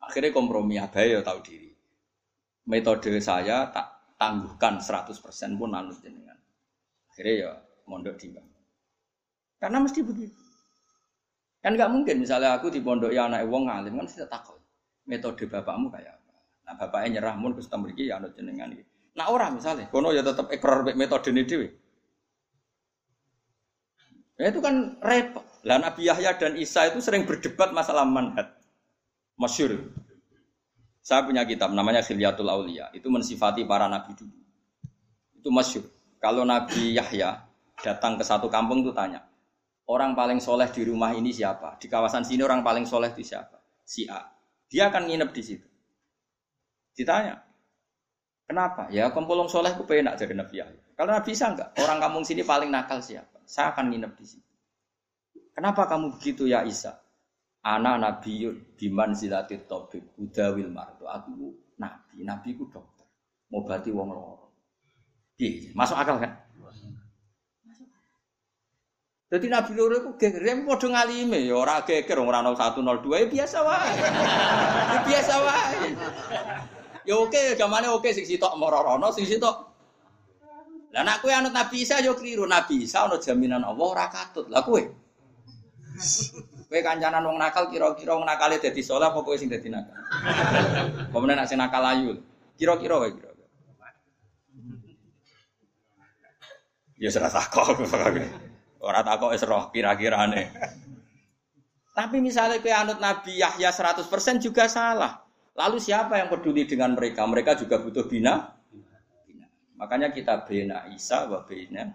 Akhirnya kompromi abah ya tahu diri. Metode saya tak tangguhkan 100% pun anut jenengan. Akhirnya ya mondok di Karena mesti begitu. Kan nggak mungkin misalnya aku di pondok ya anak wong ngalim kan sudah takut. Metode bapakmu kayak apa? Nah bapaknya nyerah mun ke mriki ya anut jenengan iki. Nah orang misalnya, kono ya tetap ekor metode ini dewi. Ya itu kan repot. Lah Nabi Yahya dan Isa itu sering berdebat masalah manhat. Masyur. Saya punya kitab namanya Khilyatul Aulia. Itu mensifati para nabi dulu. Itu masyur. Kalau Nabi Yahya datang ke satu kampung itu tanya, orang paling soleh di rumah ini siapa? Di kawasan sini orang paling soleh itu siapa? Si A. Dia akan nginep di situ. Ditanya, kenapa? Ya kumpulung soleh ku penak jadi Nabi Yahya. Kalau Nabi Isa enggak, orang kampung sini paling nakal siapa? Saya akan nginep di situ. Kenapa kamu begitu ya Isa? Anak nabiun biman silati tobib udawil marto. Aku nabi, nabi ku dokter. Mau bati wong loro. Masuk akal kan? Jadi Nabi loro iku geger, ya padha ngalime ya ora geger 01 02 ya biasa wae. Ya biasa wae. Ya oke, zamane oke sing sitok marorono, sing sitok Lah nek kowe anut Nabi Isa yo keliru. Nabi Isa ana jaminan Allah ora katut. Lah kowe Kowe kancanan wong nakal kira-kira wong nakale dadi saleh apa sing dadi nakal? Pemene nak sing nakal ayu. Kira-kira wae kira. Ya serah takok. Ora takok wis roh kira-kirane. Tapi misalnya kowe anut Nabi Yahya 100% juga salah. Lalu siapa yang peduli dengan mereka? Mereka juga butuh bina. bina. Makanya kita bina Isa wa bina.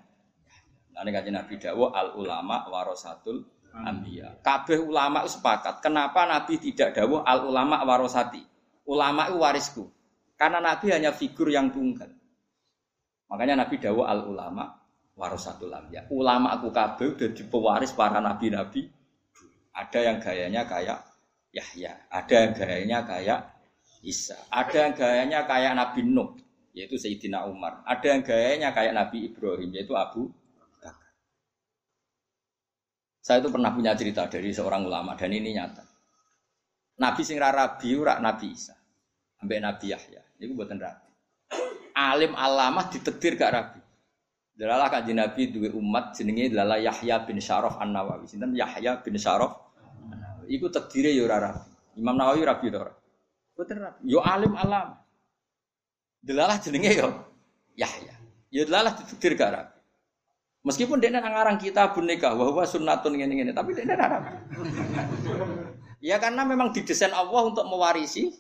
Nah, ini Nabi Dawo al ulama warasatul Ambia. Kabeh ulama sepakat. Kenapa Nabi tidak dawuh al ulama warosati? Ulama itu warisku. Karena Nabi hanya figur yang tunggal. Makanya Nabi dawuh al ulama warosatul ambia. Ulama aku kabeh udah pewaris para nabi-nabi. Ada yang gayanya kayak Yahya, ada yang gayanya kayak Isa, ada yang gayanya kayak Nabi Nuh, yaitu Sayyidina Umar, ada yang gayanya kayak Nabi Ibrahim, yaitu Abu saya itu pernah punya cerita dari seorang ulama dan ini nyata. Nabi sing rabi ora Nabi Isa. Ambek Nabi Yahya. Iku mboten rabi. alim alamah ditekdir gak rabi. Dalalah kanjeng Nabi duwe umat jenenge adalah Yahya bin Syaraf An-Nawawi. Sinten Yahya bin Syaraf Iku tekdire ya ora rabi. Imam Nawawi rabi to ora? Boten rabi. Yo alim alam. Dalalah jenenge yo Yahya. Ya dalalah ditekdir gak rabi. Meskipun dia ngarang kita nikah, bahwa sunnatun ini, tapi dia ngarang. ya karena memang didesain Allah untuk mewarisi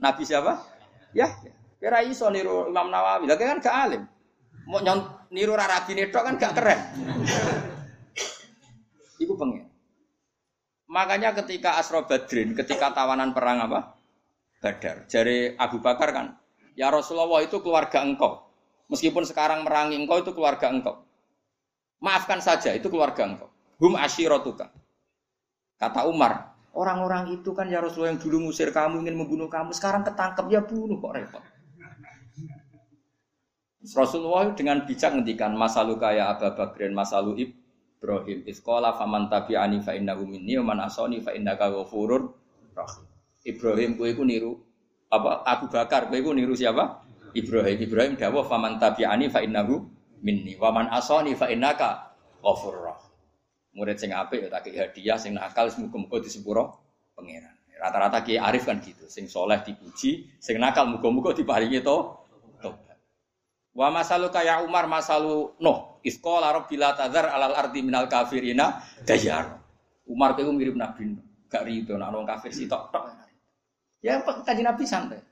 Nabi siapa? Ya, kira iso niru Imam Nawawi, lagi kan gak alim. Mau nyont niru Rabi tok kan gak keren. Iku pengen. Makanya ketika Asro Badrin, ketika tawanan perang apa? Badar. Jari Abu Bakar kan, ya Rasulullah itu keluarga engkau. Meskipun sekarang merangi engkau itu keluarga engkau. Maafkan saja, itu keluarga engkau. Hum ashirotuka. Kata Umar, orang-orang itu kan ya Rasulullah yang dulu ngusir kamu, ingin membunuh kamu, sekarang ketangkep ya bunuh kok repot. Rasulullah dengan bijak ngendikan masalu kaya Abu Bakrin masalu Ibrahim iskola faman tabi'ani fa innahu minni wa man asani fa innaka ghafurur rahim. Ibrahim kowe iku niru apa Abu Bakar kowe iku niru siapa? Ibrahim. Ibrahim dawuh faman tabi'ani fa innahu minni wa man asani fa innaka ghafurur Murid sing apik ya tak hadiah, sing nakal muga-muga disepuro pangeran. Rata-rata ki arif kan gitu, sing soleh dipuji, sing nakal muga-muga diparingi tobat. Wa masalu kaya Umar masalu Nuh, isqala rabbila tadzar alal ardi minal kafirina dayar. Umar itu mirip Nabi Nuh, gak rido nak wong kafir sitok tok. Ya kanjeng Nabi santai.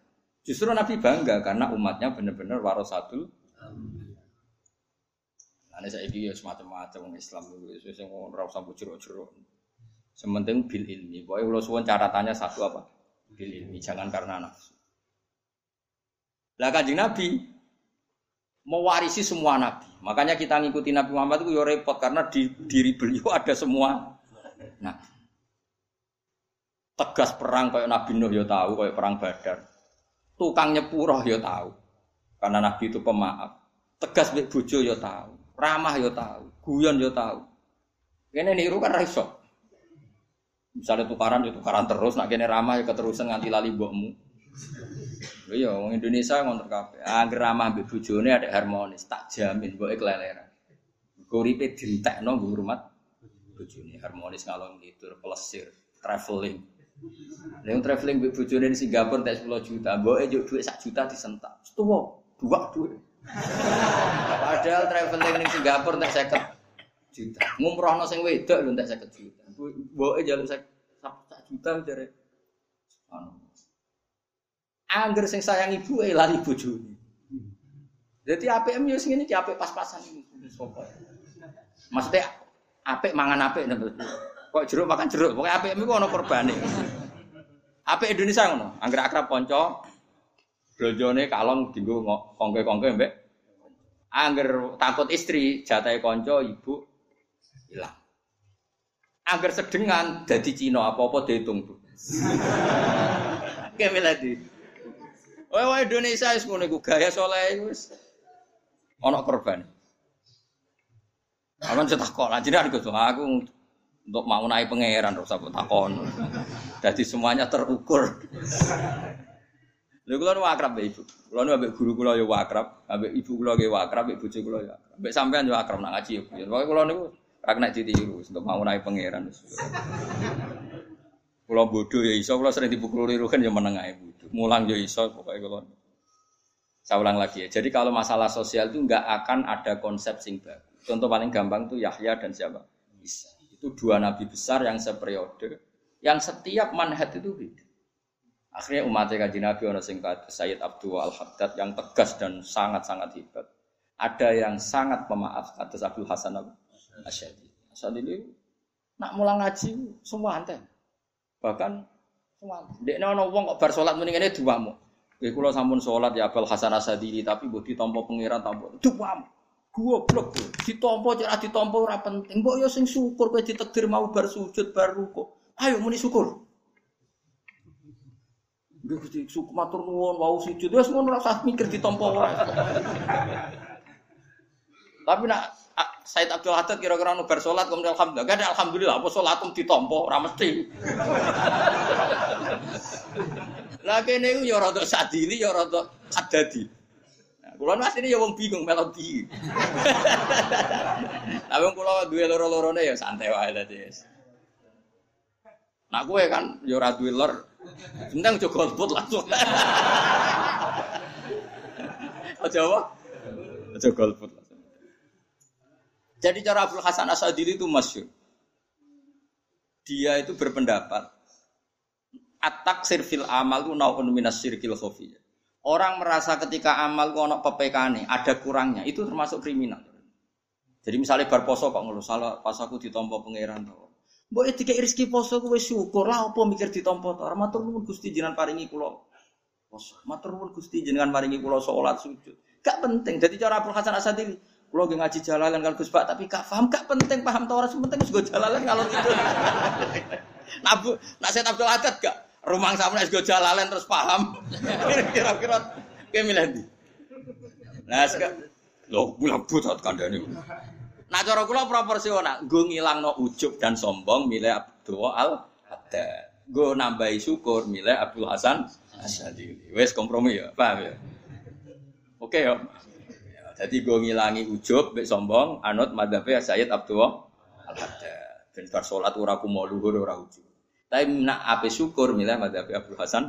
Justru Nabi bangga karena umatnya benar-benar warasatul Ane saya ini ya semacam-macam orang Islam itu, saya mau rasa jeruk-jeruk. Sementing bil ilmi. Pokoknya kalau suwon caratannya satu apa? Bil ilmi, jangan karena nafsu. Lah kanjeng Nabi mewarisi semua nabi. Makanya kita ngikuti Nabi Muhammad itu ya repot karena di diri beliau ada semua nabi. Tegas perang kayak Nabi Nuh ya tahu, kayak perang Badar. Tukang nyepuro ya tahu. Karena Nabi itu pemaaf. Tegas mbek bojo ya tahu. Ramah yo tahu, guyon yo tahu. Kene niru kan raiso. Misalnya tukaran yo tukaran terus, nak kene ramah yo keterusan nganti lali mbokmu. Iya, wong Indonesia ngontrak kabeh. Angger ramah mbek bojone ada harmonis, tak jamin mbok keleleran. Goripe dintekno nggo hormat bojone harmonis ngalong tidur, plesir, traveling. Yang traveling mbek bojone di Singapura tak 10 juta, mboke yo dhuwit sak juta disentak. Tuwa, dua duit. Padahal traveling ning Singapura tak seket juta. Ngumrohno sing wedok lho tak seket juta. Mboke jaluk sak juta jare. Anu. Angger sing sayang ibu eh lali bojone. Jadi APM yo sing ini apik pas-pasan ini. Maksudnya apik mangan apik Kok jeruk makan jeruk. Pokoke APM iku ana korbane. Apik Indonesia ngono. Angger akrab kanca, Blonjone kalong dinggo kongke-kongke mbek angger takut istri jatahe kanca ibu hilang. Angger sedengan dadi Cina apa-apa dihitung. Kayak meladi. Wah, Indonesia wis ngono iku gaya saleh wis ana korban. Aman cetak kok, jenengan Gus aku untuk mau naik pangeran terus aku takon. Jadi semuanya terukur. Lha kula nu akrab ibu. Kula nu ambek guru kula yo akrab, ambek ibu kula ge akrab, ambek bojo kula yo akrab. Ambek sampean yo akrab nak ngaji yo. Pokoke kula niku ra kena ditiru untuk mau naik pangeran. Kula bodoh ya iso, kula sering dipukul liru kan yo meneng ae. Mulang yo iso pokoke kula. Saya ulang lagi ya. Jadi kalau masalah sosial itu nggak akan ada konsep sing baru. Contoh paling gampang tuh Yahya dan siapa? Isa. Itu dua nabi besar yang seperiode, yang setiap manhat itu beda. Akhirnya umatnya kaji Nabi ono sing Sayyid Abdul Al Haddad yang tegas dan sangat-sangat hebat. Ada yang sangat pemaaf atas Abdul Hasan Asyadi. Asyadi ini nak mulang ngaji semua ante. Bahkan. Dek ono wong kok bar salat mending ini dua mu. Kowe kula sampun salat ya Abdul Hasan Asyadi tapi mbok ditampa pangeran tampa dua mu. Goblok ditampa cek ditampa ora penting. Mbok yo sing syukur kowe ditakdir mau bar sujud bar ruko. Ayo muni syukur. Gue Gusti suku matur nuwun wau sujud wis ngono ora usah mikir ditampa ora. Tapi nak Said Abdul Haddad kira-kira nu bar salat kemudian alhamdulillah. Gak ada alhamdulillah apa salatum ditampa ora mesti. Lah kene iku ya rada sadili ya rada adadi. Kulo ini ya wong bingung melodi. Tapi kulo duwe loro-lorone ya santai wae tadi. Nah gue kan ya ora duwe lor. Penting aja golput langsung. Aja apa? Aja golput. Jadi cara Abdul Hasan Asadili itu masyur. Dia itu berpendapat at-taksir fil amal itu naun minas syirkil khofiyah. Orang merasa ketika amal ku ono PPK ada kurangnya, itu termasuk kriminal. Jadi misalnya bar poso kok ngeluh salah pas aku ditompo pangeran to. Mbok tiga rezeki poso ku wis syukur lah apa mikir ditompo to. Matur nuwun Gusti jenengan paringi kula poso. Matur nuwun Gusti jenengan paringi kula salat sujud. Gak penting. Jadi cara Abdul Hasan Asadili Kulo nggih ngaji jalalan kalau Gus Pak tapi gak paham gak penting paham ta ora penting go jalalan kalau gitu. Nabu, nak saya Abdul Haddad gak Rumah sama es jalalan terus paham. Kira-kira kayak milih di. Nah sekarang lo bulan butat kandani. Nah cara kula proporsional, gue ngilang no ujub dan sombong milih Abdul Al Haddad. Gue nambahi syukur milih Abdul Hasan Asyadi. Wes kompromi ya, paham ya? Oke ya. Jadi gue ngilangi ujub, be sombong, anut madhabe Sayyid Abdul Al Haddad. Dan bar sholat ora mau luhur ora ujub. Tapi nak ape syukur milah madzhab Abdul Hasan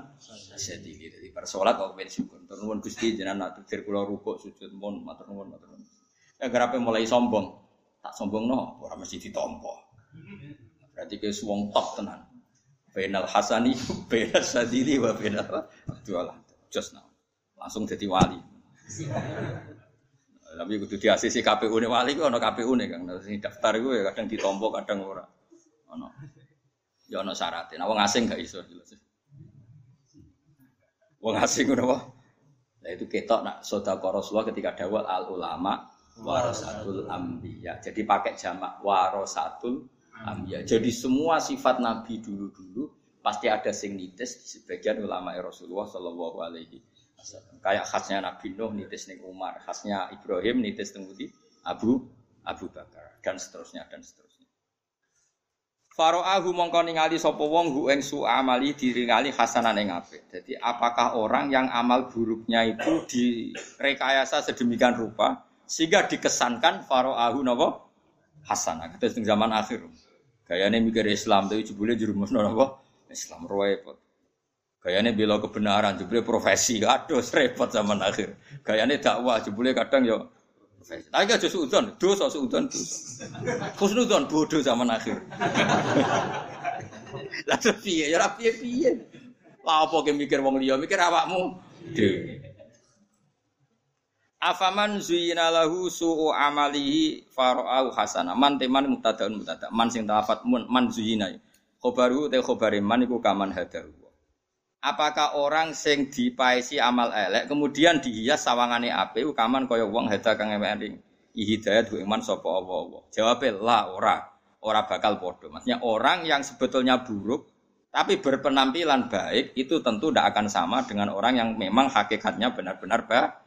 Asyadili. Jadi pada sholat kok ben syukur. Terus Gusti jenengan nak tukir kula rukuk sujud mon matur nuwun matur nuwun. Ya gerape mulai sombong. Tak sombong no, ora mesti ditompo. Berarti ke wong top tenan. Bainal Hasani, bainal Sadili wa bainal Abdul Just now. Langsung jadi wali. Tapi kudu diasisi KPU ne wali ana KPU ne Kang. Sing daftar iku ya kadang ditompo kadang ora. Ana. Ya ana syaratnya. Nah, wong asing gak iso jelas. Wong asing ngono apa? Nah itu ketok nak sedekah Rasulullah ketika dawal al ulama warasatul ambiya. Jadi pakai jamak warasatul ambiya. Jadi semua sifat nabi dulu-dulu pasti ada sing nitis di sebagian ulama Rasulullah sallallahu alaihi. Kayak khasnya Nabi Nuh nitis ning Umar, khasnya Ibrahim nitis ning Abu Abu Bakar dan seterusnya dan seterusnya. Faro'ahu mongko ningali sapa wong hu ing su amali diringali hasanan ing apik. Jadi apakah orang yang amal buruknya itu direkayasa sedemikian rupa sehingga dikesankan faro'ahu napa hasanah. Kata ing zaman akhir. Gayane mikir Islam tapi jebule jerumusno napa Islam repot. Gayane bela kebenaran jebule profesi. Aduh repot zaman akhir. Gayane dakwah jebule kadang yo tapi gak justru udon, dosa seudon dosa. Khusnudon bodoh zaman akhir. Lah piye ya ora piye-piye. Lah apa ke mikir wong liya, mikir awakmu. Afaman zuyina lahu su'u amalihi fara'au hasana. Man teman mutadaun mutada. Man sing talafat mun man zuyina. Khobaru te khobare man iku kaman hadahu. Apakah orang sing dipaisi amal elek kemudian dihias sawangane ape ukaman kaya wong heda kang emeling hidayat ku iman sapa Allah. Jawabe la ora. Ora bakal padha. Maksudnya orang yang sebetulnya buruk tapi berpenampilan baik itu tentu tidak akan sama dengan orang yang memang hakikatnya benar-benar baik.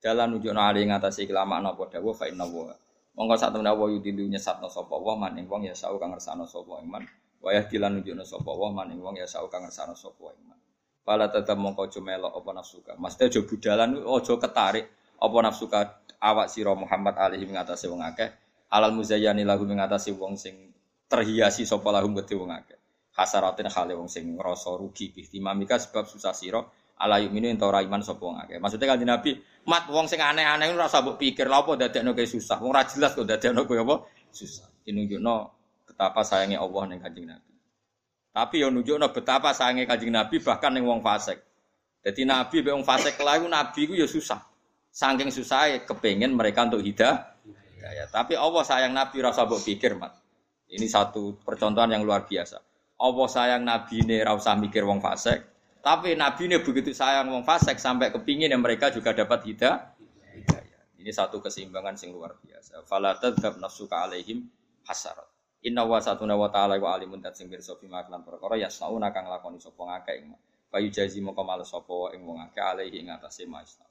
Jalan nunjukno ali ngatasi kelamaan apa dawuh fa inna wa. Monggo sak temene wa yudilu nyesatno sapa wa maning wong ya sau kang ngersano sapa iman. Wayah dilan nunjukno sapa wa maning wong ya sak kang ngersano sapa iman. Pala tetep mongko cumelo apa nafsuka. Mesti aja budalan aja ketarik apa nafsuka awak sira Muhammad alaihi mengatasi wong akeh. Alal muzayyani lagu mengatasi wong sing terhiasi sapa lahum gede wong akeh. Hasaratin khale wong sing ngrasa rugi bihtimamika sebab susah sira ala yuminu ento ora iman sapa wong akeh. Maksudnya kanjeng Nabi, mat wong sing aneh-aneh ora usah mbok pikir lha apa dadekno susah. Wong ora jelas kok dadekno kaya apa susah. Dinunjukno betapa sayangnya Allah ning Kanjeng Nabi. Tapi yo nunjukno betapa sayangnya Kanjeng Nabi bahkan ning wong fasik. Jadi Nabi be wong fasik lae Nabi ku yo susah. Saking susah kepengen mereka untuk hidayah. Ya, tapi Allah sayang Nabi rasa mbok pikir, Mat. Ini satu percontohan yang luar biasa. Allah sayang Nabi ini rasa mikir wong fasik. Tapi Nabi ini begitu sayang wong fasik sampai kepingin yang mereka juga dapat hidayah. Ini satu keseimbangan sing luar biasa. Fala tadzab nafsuka alaihim hasarat. Inna wa satuna wa ta'ala wa alimun dat sing pirsa bima lan perkara yasnauna kang lakoni sapa ngakeh ing. Payu jazi moko males sapa ing wong akeh alaihi ing atase maisna.